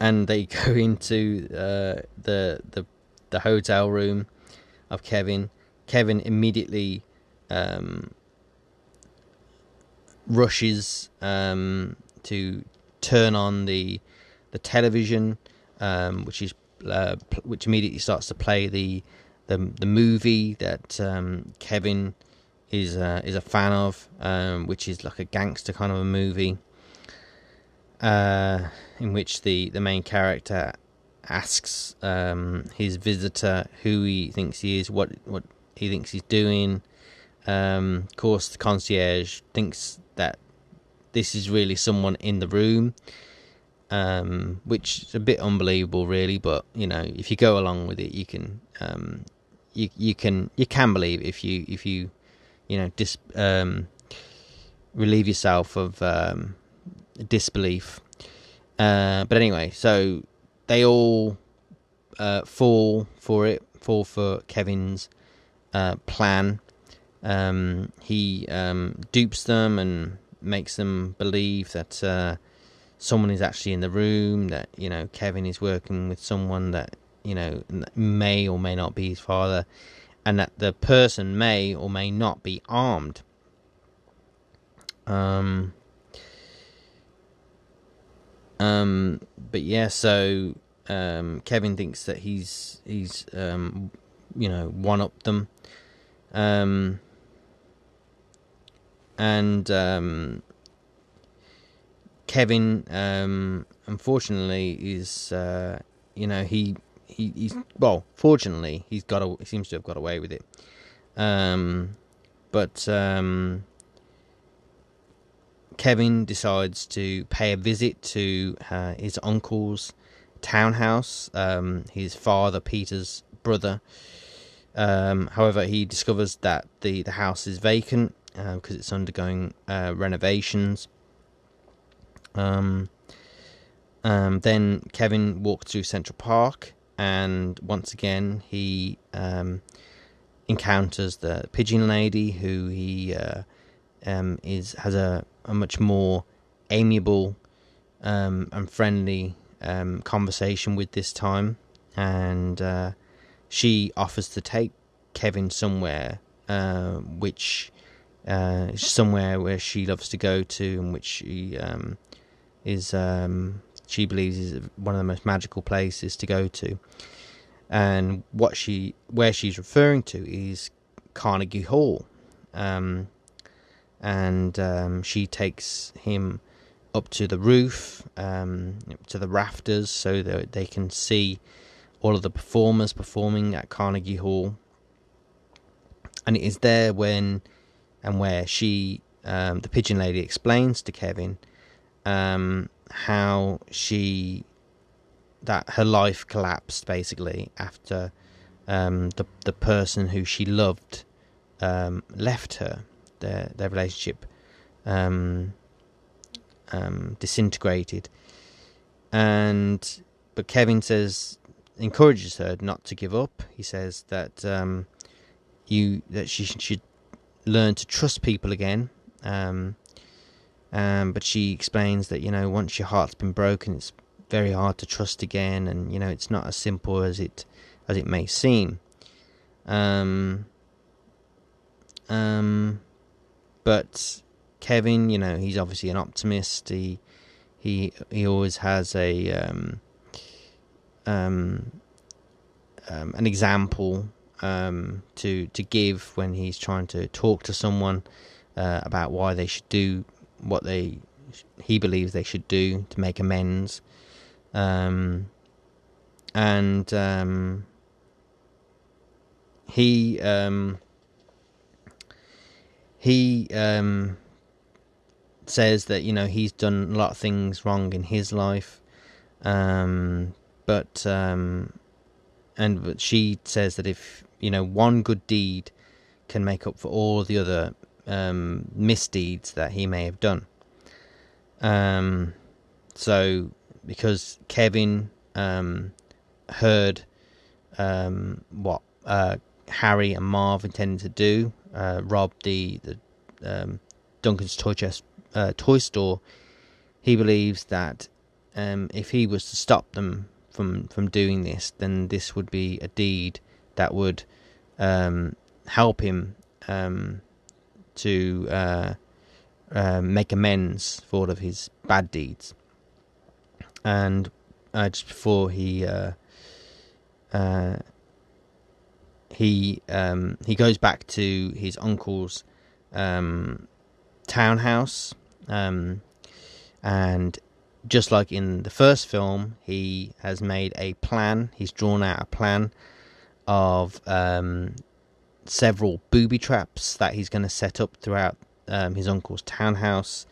and they go into uh, the the the hotel room of Kevin. Kevin immediately um, rushes um, to turn on the the television, um, which is uh, pl- which immediately starts to play the the, the movie that um, Kevin is uh, is a fan of, um, which is like a gangster kind of a movie, uh, in which the, the main character asks um, his visitor who he thinks he is, what what he thinks he's doing. Um, of course, the concierge thinks that this is really someone in the room, um, which is a bit unbelievable, really. But you know, if you go along with it, you can um, you you can you can believe if you if you you know dis, um, relieve yourself of um, disbelief. Uh, but anyway, so they all uh, fall for it, fall for Kevin's uh, plan um, he um, dupes them and makes them believe that uh, someone is actually in the room. That you know Kevin is working with someone that you know may or may not be his father, and that the person may or may not be armed. Um. Um. But yeah, so um, Kevin thinks that he's he's um, you know one up them, um, and um, Kevin um, unfortunately is uh, you know he, he he's well fortunately he's got a, he seems to have got away with it, um, but um, Kevin decides to pay a visit to uh, his uncle's townhouse. Um, his father, Peter's brother. Um, however, he discovers that the, the house is vacant because uh, it's undergoing uh, renovations. Um, um, then Kevin walks through Central Park, and once again he um, encounters the pigeon lady, who he uh, um, is has a, a much more amiable um, and friendly um, conversation with this time, and uh, she offers to take Kevin somewhere, uh, which uh, somewhere where she loves to go to, and which she um, is um, she believes is one of the most magical places to go to. And what she where she's referring to is Carnegie Hall, um, and um, she takes him up to the roof, um, to the rafters, so that they can see all of the performers performing at Carnegie Hall. And it is there when and where she, um, the pigeon lady, explains to Kevin um, how she that her life collapsed basically after um, the the person who she loved um, left her. Their their relationship um, um, disintegrated. And but Kevin says encourages her not to give up. He says that um, you that she should learn to trust people again. Um, um, but she explains that you know once your heart's been broken, it's very hard to trust again, and you know it's not as simple as it as it may seem. Um, um, but Kevin, you know, he's obviously an optimist. He he he always has a um, um, um, an example um, to to give when he's trying to talk to someone uh, about why they should do what they he believes they should do to make amends. Um, and um, he um, he um, says that you know he's done a lot of things wrong in his life, um, but um, and but she says that if you know one good deed can make up for all the other um, misdeeds that he may have done. Um, so because Kevin um, heard um, what uh, Harry and Marv intended to do, uh, rob the the um, Duncan's toy chest uh, toy store, he believes that um, if he was to stop them from from doing this, then this would be a deed that would help him um, to uh, uh, make amends for all of his bad deeds. And uh, just before he uh, uh, he um, he goes back to his uncle's um, townhouse um, and just like in the first film, he has made a plan. He's drawn out a plan of um, several booby traps that he's going to set up throughout um, his uncle's townhouse.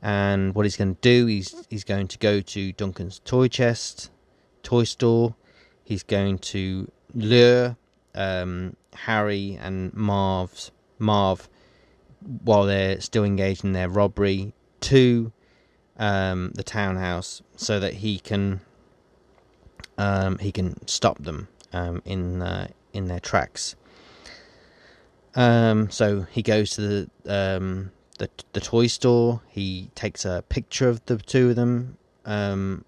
And what he's going to do, he's he's going to go to Duncan's toy chest, toy store. He's going to lure um, Harry and Marv's Marv while they're still engaged in their robbery to um, the townhouse so that he can um, he can stop them um, in uh, in their tracks. Um, so he goes to the um, the the toy store. He takes a picture of the two of them um,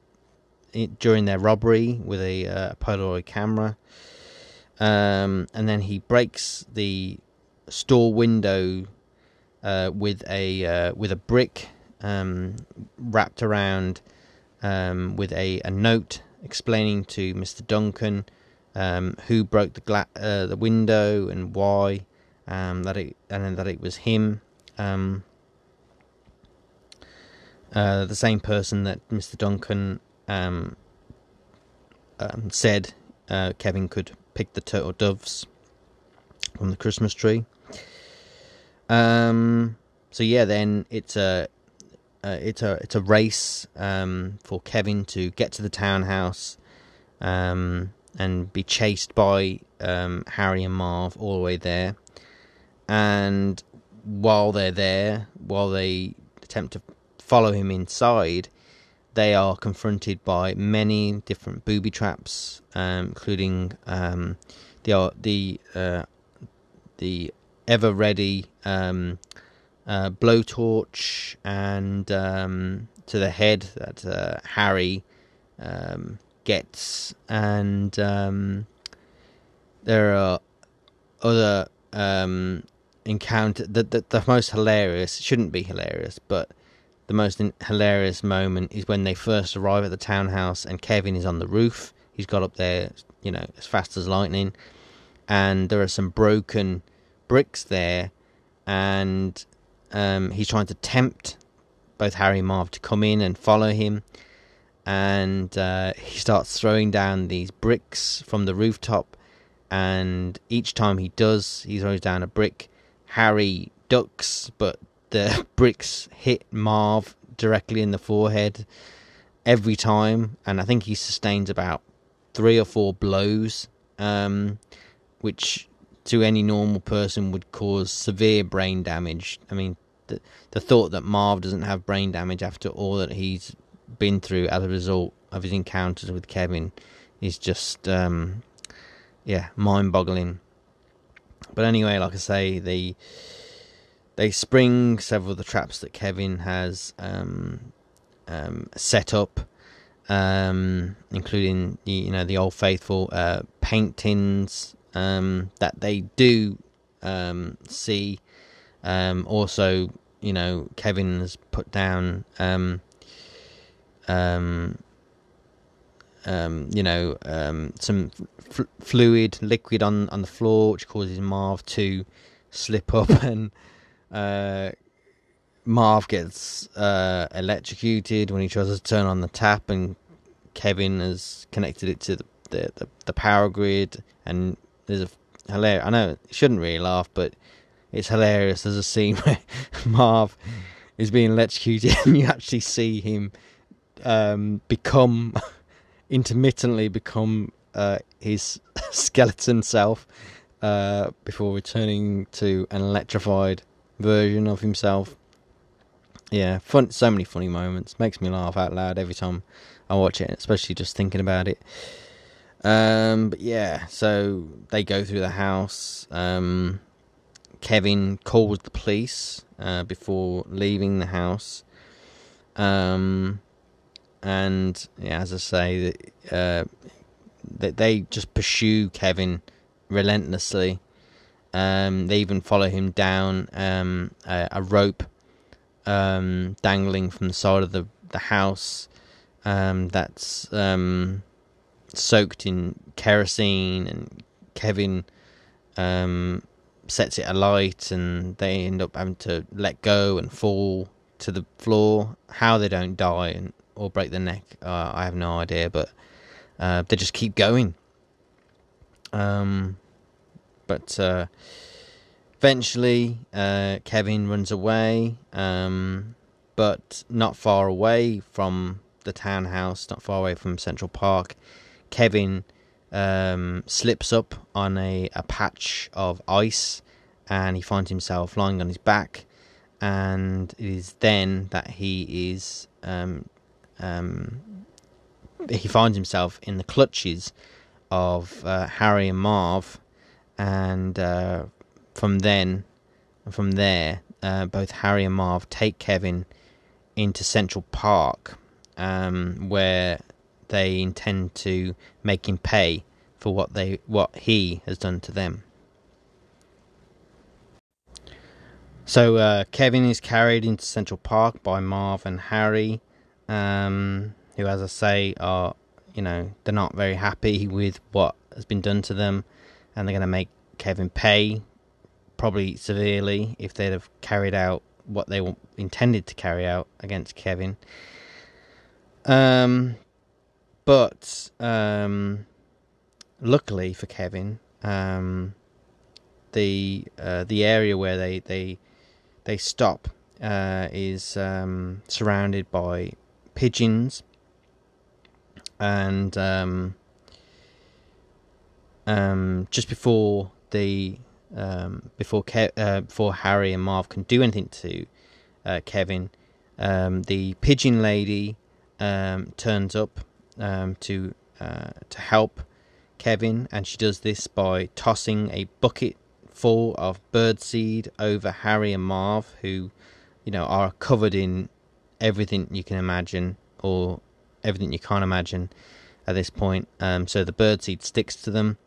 it, during their robbery with a uh, Polaroid camera, um, and then he breaks the store window uh, with a uh, with a brick um, wrapped around um, with a, a note explaining to Mr. Duncan who broke the gla- uh, the window and why, um, that it and that it was him, um, uh, the same person that Mr. Duncan um, um, said uh, Kevin could pick the turtle doves from the Christmas tree. Um, so yeah, then it's a uh, it's a it's a race um, for Kevin to get to the townhouse and be chased by Harry and Marv all the way there. And while they're there, while they attempt to follow him inside, they are confronted by many different booby traps, um, including um, the the uh, the ever ready um, uh, blowtorch and um, to the head that uh, Harry um, gets, and um, there are other encounter. The, the the most hilarious shouldn't be hilarious, but the most hilarious moment is when they first arrive at the townhouse and Kevin is on the roof. He's got up there, you know, as fast as lightning, and there are some broken bricks there, and um, he's trying to tempt both Harry and Marv to come in and follow him. And uh, he starts throwing down these bricks from the rooftop. And each time he does, he throws down a brick. Harry ducks, but the bricks hit Marv directly in the forehead every time. And I think he sustains about three or four blows, um, which to any normal person would cause severe brain damage. I mean, the the thought that Marv doesn't have brain damage after all that he's been through as a result of his encounters with Kevin is just um, yeah, mind-boggling. But anyway, like I say, they they spring several of the traps that Kevin has um, um, set up, um, including you know the old faithful uh, paint tins um, that they do um, see. Um, also, you know, Kevin has put down, um, you know, um, some f- fluid, liquid on, on the floor, which causes Marv to slip up, and uh, Marv gets uh, electrocuted when he tries to turn on the tap, and Kevin has connected it to the, the, the, the power grid, and there's a hilarious. I know you shouldn't really laugh, but it's hilarious. There's a scene where Marv is being electrocuted, and you actually see him um, become intermittently become uh, his skeleton self uh, before returning to an electrified version of himself. Yeah, fun. So many funny moments. Makes me laugh out loud every time I watch it, especially just thinking about it. Um, but yeah, so they go through the house. Um, Kevin calls the police uh, before leaving the house. Um, and yeah, as I say, uh, they, they just pursue Kevin relentlessly. Um, they even follow him down um, a, a, rope um, dangling from the side of the the house. Um, that's um, soaked in kerosene, and Kevin um, sets it alight, and they end up having to let go and fall to the floor. How they don't die and or break their neck, uh, I have no idea, but uh, they just keep going. Um, but uh, eventually, uh, Kevin runs away, um, but not far away from the townhouse, not far away from Central Park. Kevin um, slips up on a, a patch of ice and he finds himself lying on his back. And it is then that he is um, um, he finds himself in the clutches of uh, Harry and Marv, and uh, from then, from there, uh, both Harry and Marv take Kevin into Central Park, um, where they intend to make him pay for what they what he has done to them. So uh, Kevin is carried into Central Park by Marv and Harry, um, who, as I say, are you know they're not very happy with what has been done to them, and they're going to make Kevin pay, probably severely, if they'd have carried out what they intended to carry out against Kevin. Um, but um, luckily for Kevin, um, the uh, the area where they they they stop uh, is um, surrounded by pigeons and um, um, just before the um, before Ke- uh, before Harry and Marv can do anything to uh, Kevin, um, the pigeon lady um, turns up um, to uh, to help Kevin, and she does this by tossing a bucket full of birdseed over Harry and Marv, who, you know, are covered in everything you can imagine or everything you can't imagine at this point. Um, so the birdseed sticks to them.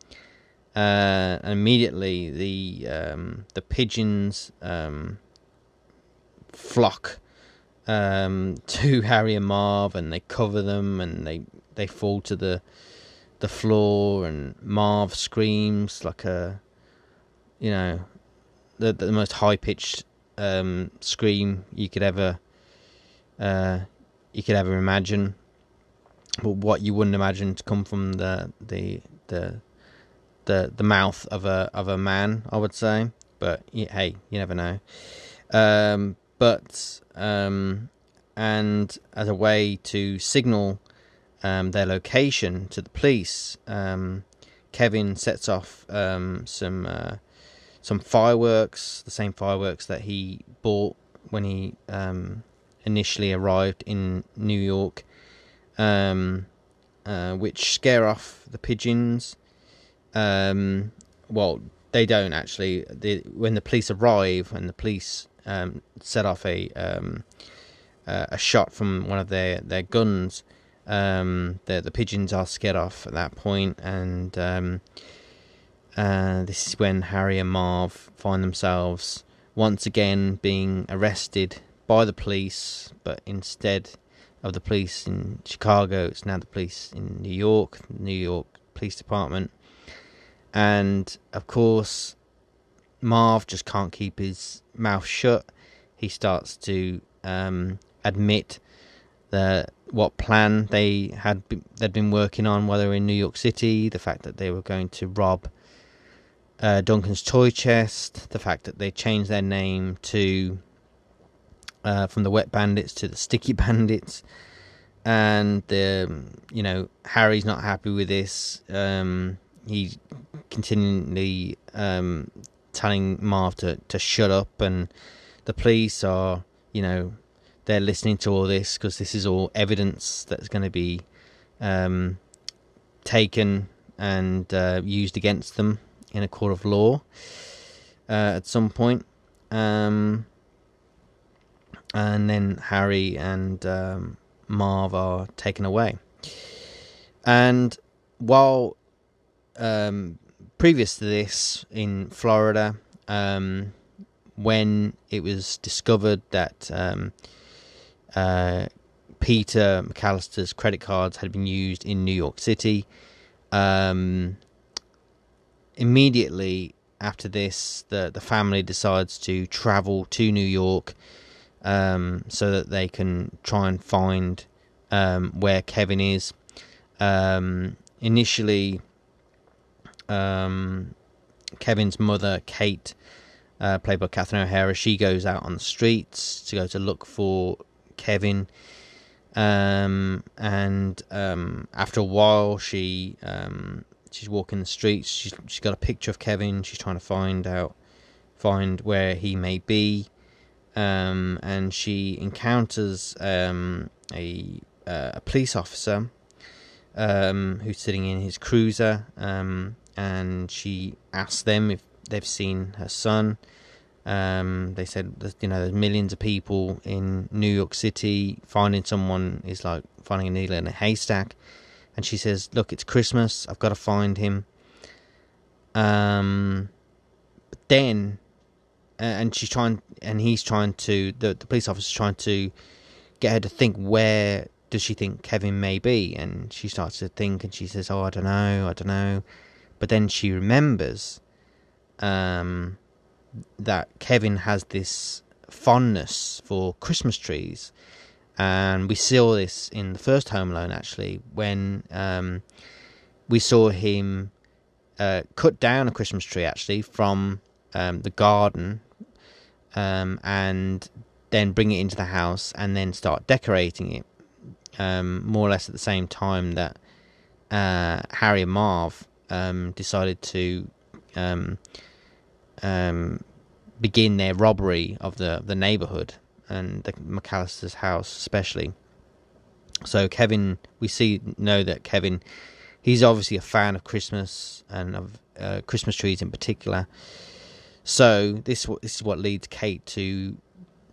Uh, immediately the um, the pigeons um, flock um, to Harry and Marv, and they cover them, and they they fall to the the floor, and Marv screams like a you know, the the most high pitched um, scream you could ever uh, you could ever imagine, but what you wouldn't imagine to come from the the the the the mouth of a of a man, I would say. But hey, you never know. Um, but um, and as a way to signal um, their location to the police, um, Kevin sets off um, some uh, some fireworks, the same fireworks that he bought when he um, initially arrived in New York, um, uh, which scare off the pigeons. Um, well, they don't actually. The, when the police arrive and the police um, set off a um, uh, a shot from one of their their guns, um, the the pigeons are scared off at that point, and uh, this is when Harry and Marv find themselves once again being arrested by the police, but instead of the police in Chicago, it's now the police in New York, New York Police Department. And of course, Marv just can't keep his mouth shut. He starts to um, admit that what plan they had been, they'd been working on while they were in New York City, the fact that they were going to rob uh, Duncan's Toy Chest, the fact that they changed their name to uh, from the Wet Bandits to the Sticky Bandits, and the you know Harry's not happy with this. Um, he's continually um, telling Marv to to shut up, and the police are you know they're listening to all this because this is all evidence that's going to be um, taken and uh, used against them in a court of law uh, at some point. Um, and then Harry and um, Marv are taken away. And while um, previous to this in Florida, um, when it was discovered that um, uh, Peter McCallister's credit cards had been used in New York City, um, immediately after this, the the family decides to travel to New York um, so that they can try and find um, where Kevin is. Um, initially, um, Kevin's mother, Kate, uh, played by Catherine O'Hara, she goes out on the streets to go to look for Kevin. Um, and um, after a while, she she's walking the streets. She's she's got a picture of Kevin. She's trying to find out, find where he may be, um, and she encounters um, a uh, a police officer um, who's sitting in his cruiser, um, and she asks them if they've seen her son. Um, they said that, you know there's millions of people in New York City. Finding someone is like finding a needle in a haystack. And she says, "Look, it's Christmas. I've got to find him." Um, but then, and she's trying, and he's trying to the the police officer's trying to get her to think where does she think Kevin may be, and she starts to think, and she says, "Oh, I don't know, I don't know," but then she remembers, um, that Kevin has this fondness for Christmas trees, and we saw this in the first Home Alone actually when um, we saw him uh, cut down a Christmas tree actually from um, the garden um, and then bring it into the house and then start decorating it um, more or less at the same time that uh, Harry and Marv um, decided to um, um, begin their robbery of the the neighborhood and the McCallister's house especially. So Kevin, we see know that Kevin, he's obviously a fan of Christmas and of uh, Christmas trees in particular. So this this is what leads Kate to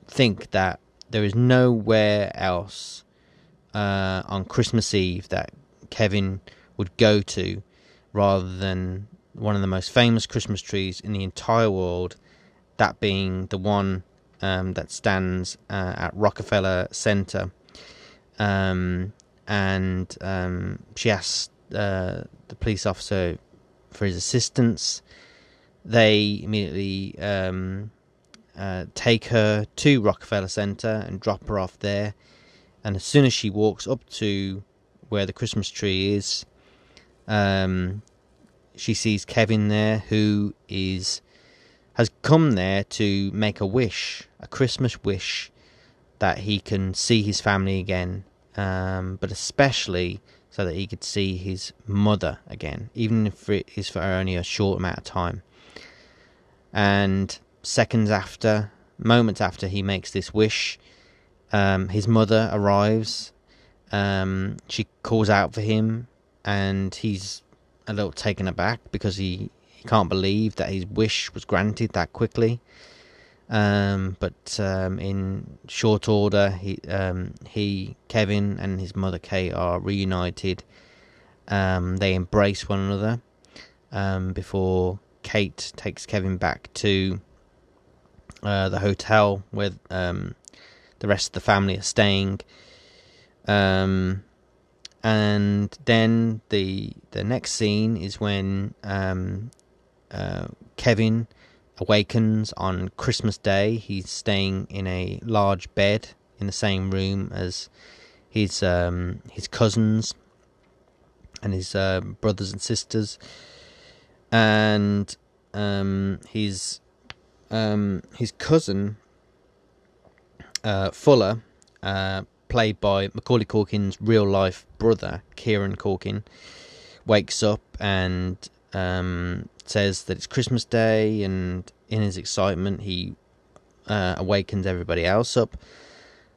think that there is nowhere else uh, on Christmas Eve that Kevin would go to rather than one of the most famous Christmas trees in the entire world, that being the one um, that stands uh, at Rockefeller Center. Um, and um, she asked uh, the police officer for his assistance. They immediately um, uh, take her to Rockefeller Center and drop her off there. And as soon as she walks up to where the Christmas tree is, um, she sees Kevin there, who is has come there to make a wish, a Christmas wish, that he can see his family again, um, but especially so that he could see his mother again, even if it is for only a short amount of time. And seconds after, moments after he makes this wish, um, his mother arrives. Um, she calls out for him, and he's a little taken aback because he, he can't believe that his wish was granted that quickly. Um, but um, in short order, he, um, he, Kevin, and his mother Kate are reunited. Um, they embrace one another before Kate takes Kevin back to uh, the hotel where um, the rest of the family are staying. Um, and then the the next scene is when um, uh, Kevin awakens on Christmas Day. He's staying in a large bed in the same room as his um, his cousins and his uh, brothers and sisters, and um, his um, his cousin uh, Fuller uh, played by Macaulay Culkin's real life brother, Kieran Culkin, wakes up and um, says that it's Christmas Day, and in his excitement, he uh, awakens everybody else up.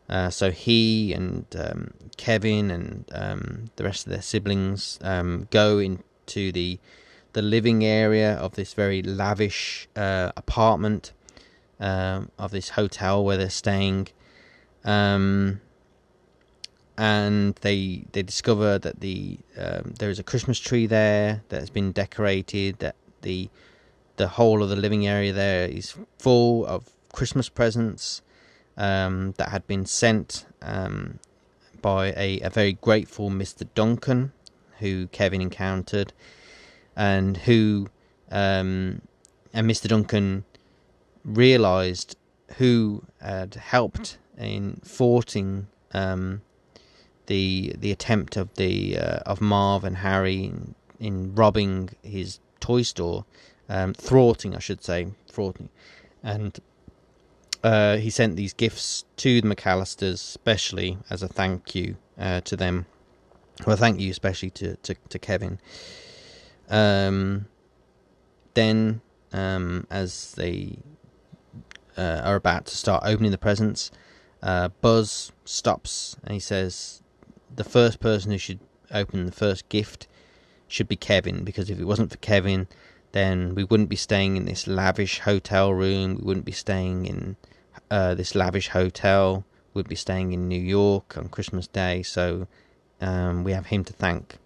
Uh, so he and um, Kevin and um, the rest of their siblings um, go into the the living area of this very lavish uh, apartment um, of this hotel where they're staying. Um, and they they discover that the um, there is a Christmas tree there that has been decorated. That the the whole of the living area there is full of Christmas presents um, that had been sent um, by a, a very grateful Mr. Duncan, who Kevin encountered, and who um, and Mr. Duncan realized who had helped in thwarting um, the the attempt of the uh, of Marv and Harry in, in, robbing his toy store, um, thwarting, I should say, thwarting, and uh, he sent these gifts to the McCallisters, especially as a thank you uh, to them. Well, thank you especially to to, to Kevin. Um, then, um, as they uh, are about to start opening the presents, uh, Buzz stops and he says, the first person who should open the first gift should be Kevin because if it wasn't for Kevin, then we wouldn't be staying in this lavish hotel room. We wouldn't be staying in uh, this lavish hotel. We'd be staying in New York on Christmas Day. So um, we have him to thank.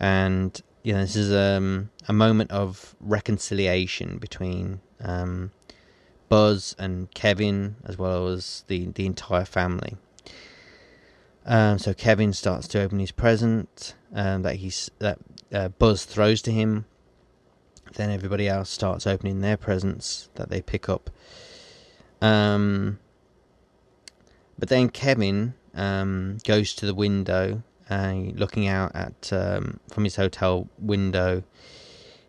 And you know, this is um, a moment of reconciliation between um, Buzz and Kevin, as well as the the entire family. Um, so Kevin starts to open his present um, that he's that uh, Buzz throws to him. Then everybody else starts opening their presents that they pick up. Um, but then Kevin um, goes to the window, looking out at um, from his hotel window.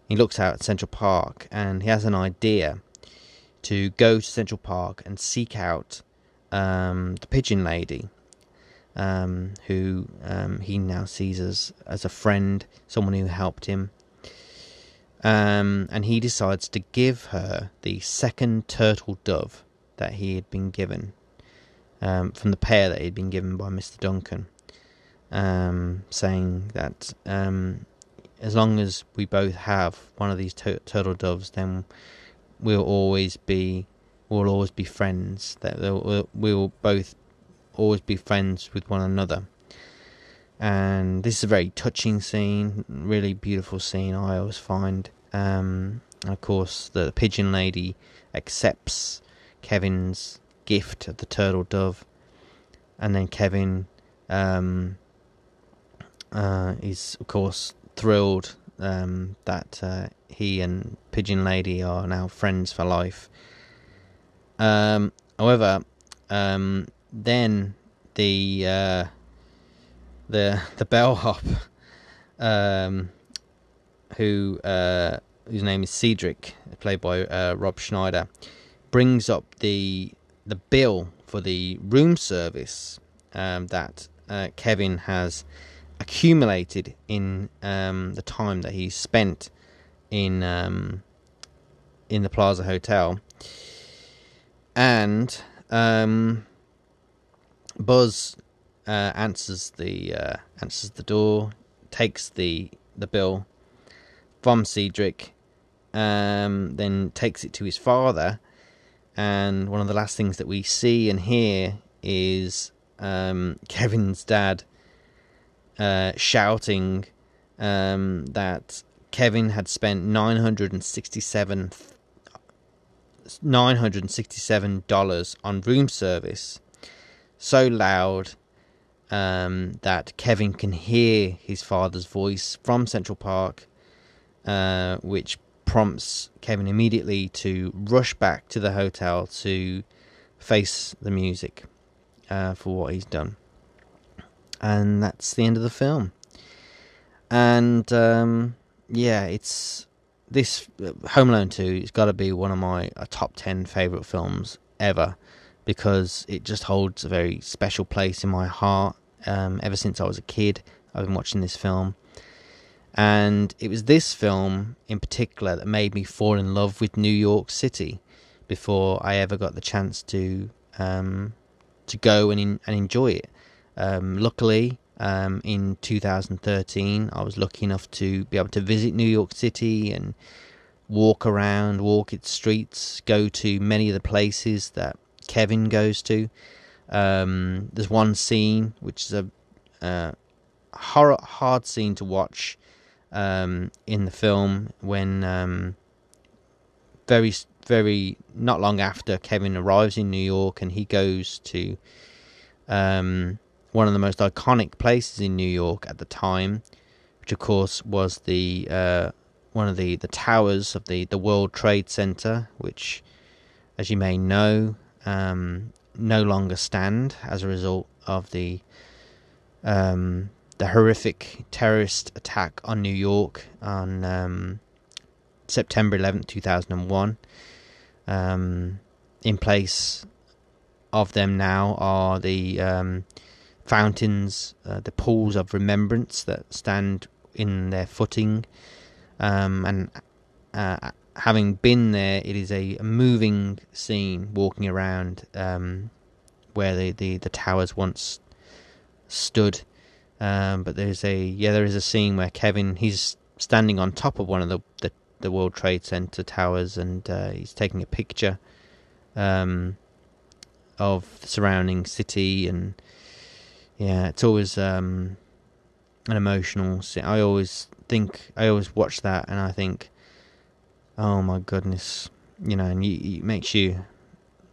He looks out at Central Park, and he has an idea to go to Central Park and seek out um, the pigeon lady, um, who um, he now sees as as a friend, someone who helped him. Um, and he decides to give her the second turtle dove that he had been given um, from the pair that he'd been given by Mr. Duncan, um, saying that um, as long as we both have one of these tur- turtle doves, then we'll always be we'll always be friends. That we'll, we'll both always be friends with one another. And this is a very touching scene, really beautiful scene. I always find. Um, of course, the pigeon lady accepts Kevin's gift of the turtle dove, and then Kevin um, uh, is of course thrilled um, that uh, he and Pigeon Lady are now friends for life. Um, however, um, then the uh, the the bellhop, um, who uh, whose name is Cedric, played by uh, Rob Schneider, brings up the the bill for the room service um, that uh, Kevin has accumulated in um, the time that he spent in um, in the Plaza Hotel, and um, Buzz uh, answers the uh, answers the door, takes the the bill from Cedric, um, then takes it to his father, and one of the last things that we see and hear is um, Kevin's dad uh, shouting um, that Kevin had spent nine hundred and sixty-seven nine hundred and sixty-seven dollars on room service, so loud um, that Kevin can hear his father's voice from Central Park, uh, which prompts Kevin immediately to rush back to the hotel to face the music uh, for what he's done. And that's the end of the film. And um, yeah, it's this uh, Home Alone 2 it's got to be one of my uh, top 10 favorite films ever because it just holds a very special place in my heart. Um, ever since I was a kid, I've been watching this film. And it was this film in particular that made me fall in love with New York City before I ever got the chance to um, to go and in, and enjoy it. Um, luckily, um, in 2013, I was lucky enough to be able to visit New York City and walk around, walk its streets, go to many of the places that Kevin goes to. Um, there's one scene which is a uh, horror, hard scene to watch um, in the film when um, very very not long after Kevin arrives in New York and he goes to um, one of the most iconic places in New York at the time, which of course was the uh, one of the, the towers of the, the World Trade Center, which, as you may know, um, no longer stand as a result of the um, the horrific terrorist attack on New York on um, September 11th, 2001. Um, in place of them now are the um, fountains, uh, the pools of remembrance that stand in their footing. Um, and uh, having been there, it is a moving scene walking around um, where the, the, the towers once stood. Um, but there's a yeah, there is a scene where Kevin he's standing on top of one of the, the the World Trade Center towers, and uh, he's taking a picture um, of the surrounding city, and yeah, it's always um, an emotional. I always think I always watch that, and I think, oh my goodness, you know, and it makes you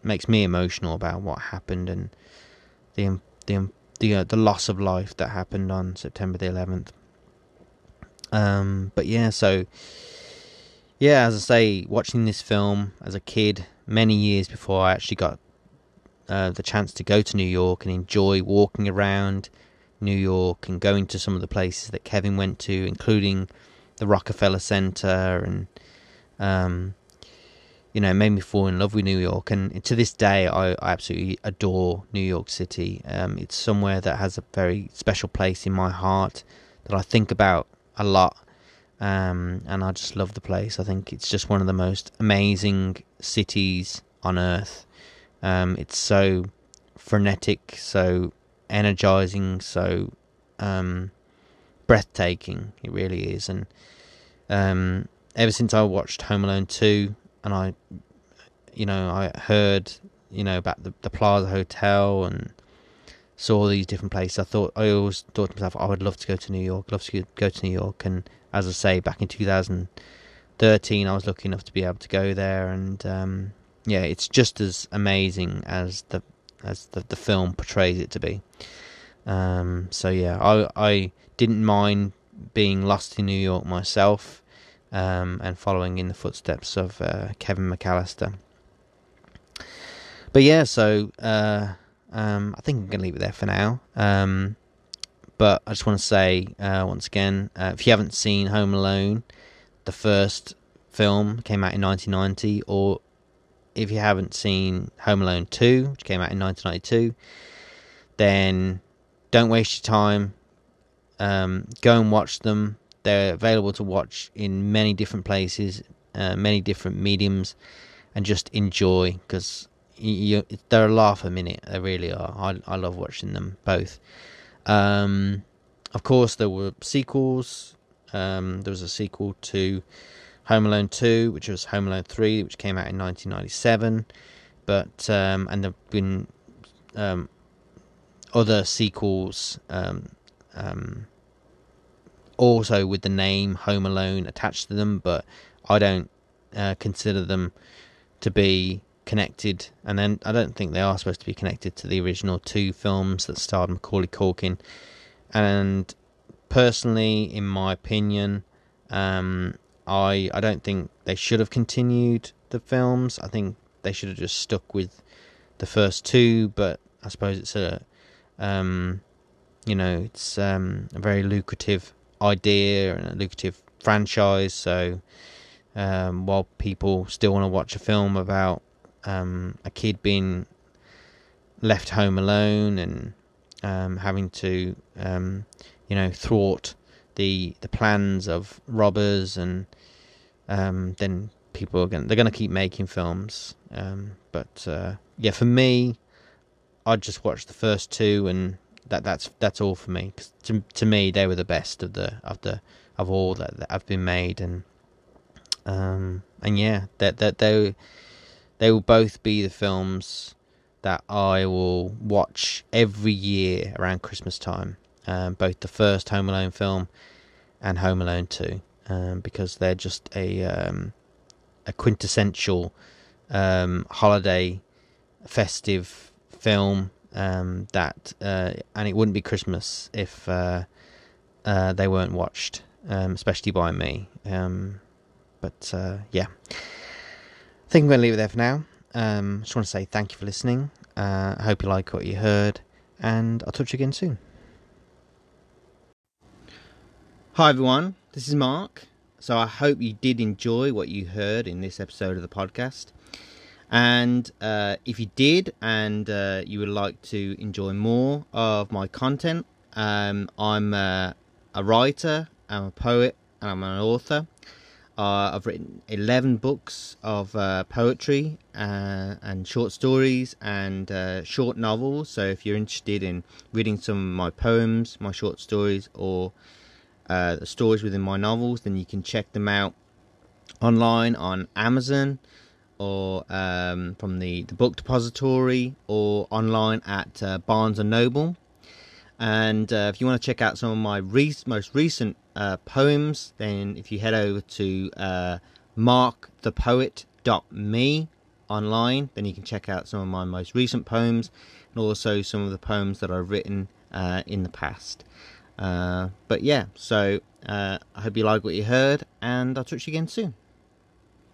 makes me emotional about what happened and the the the uh, the loss of life that happened on September the 11th. Um, but yeah, so yeah, as I say, watching this film as a kid, many years before I actually got uh, the chance to go to New York and enjoy walking around New York and going to some of the places that Kevin went to, including the Rockefeller Center and um, you know, made me fall in love with New York. And to this day, I, I absolutely adore New York City. Um, it's somewhere that has a very special place in my heart that I think about a lot. Um, and I just love the place. I think it's just one of the most amazing cities on earth. Um, it's so frenetic, so energizing, so um, breathtaking. It really is. And um, ever since I watched Home Alone 2, and I, you know, I heard, you know, about the, the Plaza Hotel and saw these different places. I thought I always thought to myself, I would love to go to New York, love to go to New York. And as I say, back in 2013, I was lucky enough to be able to go there, and um, yeah, it's just as amazing as the as the, the film portrays it to be. Um, so yeah, I I didn't mind being lost in New York myself um, and following in the footsteps of uh, Kevin McCallister. But yeah, so uh, um, I think I'm to leave it there for now. Um, but I just want to say uh, once again, uh, if you haven't seen Home Alone, the first film came out in 1990, or if you haven't seen Home Alone 2, which came out in 1992, then don't waste your time. Um, go and watch them. They're available to watch in many different places, uh, many different mediums, and just enjoy because they're a laugh a minute. They really are. I I love watching them both. Um, of course, there were sequels. Um, there was a sequel to Home Alone 2, which was Home Alone 3, which came out in 1997. But um, and there've been um, other sequels um, um, also with the name Home Alone attached to them, but I don't uh, consider them to be connected. And then I don't think they are supposed to be connected to the original two films that starred Macaulay Culkin. And personally, in my opinion, um, I I don't think they should have continued the films. I think they should have just stuck with the first two. But I suppose it's a um, you know it's um, a very lucrative idea and a lucrative franchise. So um, while people still want to watch a film about um, a kid being left home alone and um, having to, um, you know, thwart the the plans of robbers, and um, then people are going they're going to keep making films. Um, but uh, yeah, for me, I'd just watch the first two and that that's that's all for me. Cause to to me, they were the best of the of the of all that, that have been made, and um and yeah, that that they they will both be the films that I will watch every year around Christmas time. Um, both the first Home Alone film and Home Alone Two, um, because they're just a um, a quintessential um, holiday festive film um, that uh, and it wouldn't be Christmas if uh, uh, they weren't watched, um, especially by me. But uh, yeah, I think I'm going to leave it there for now. Um, just want to say thank you for listening. Uh, I hope you like what you heard, and I'll touch you again soon. Hi everyone, this is Mark. So I hope you did enjoy what you heard in this episode of the podcast. And uh, if you did and uh, you would like to enjoy more of my content, um, I'm uh, a writer, I'm a poet, and I'm an author. Uh, I've written 11 books of uh, poetry uh, and short stories and short novels. So if you're interested in reading some of my poems, my short stories, or the stories within my novels, then you can check them out online on Amazon or um, from the, the book depository or online at uh, Barnes and Noble. And uh, if you want to check out some of my re- most recent uh, poems, then if you head over to uh, markthepoet.me online, then you can check out some of my most recent poems and also some of the poems that I've written uh, in the past. Uh, but yeah, so uh, I hope you like what you heard, and I'll talk to you again soon.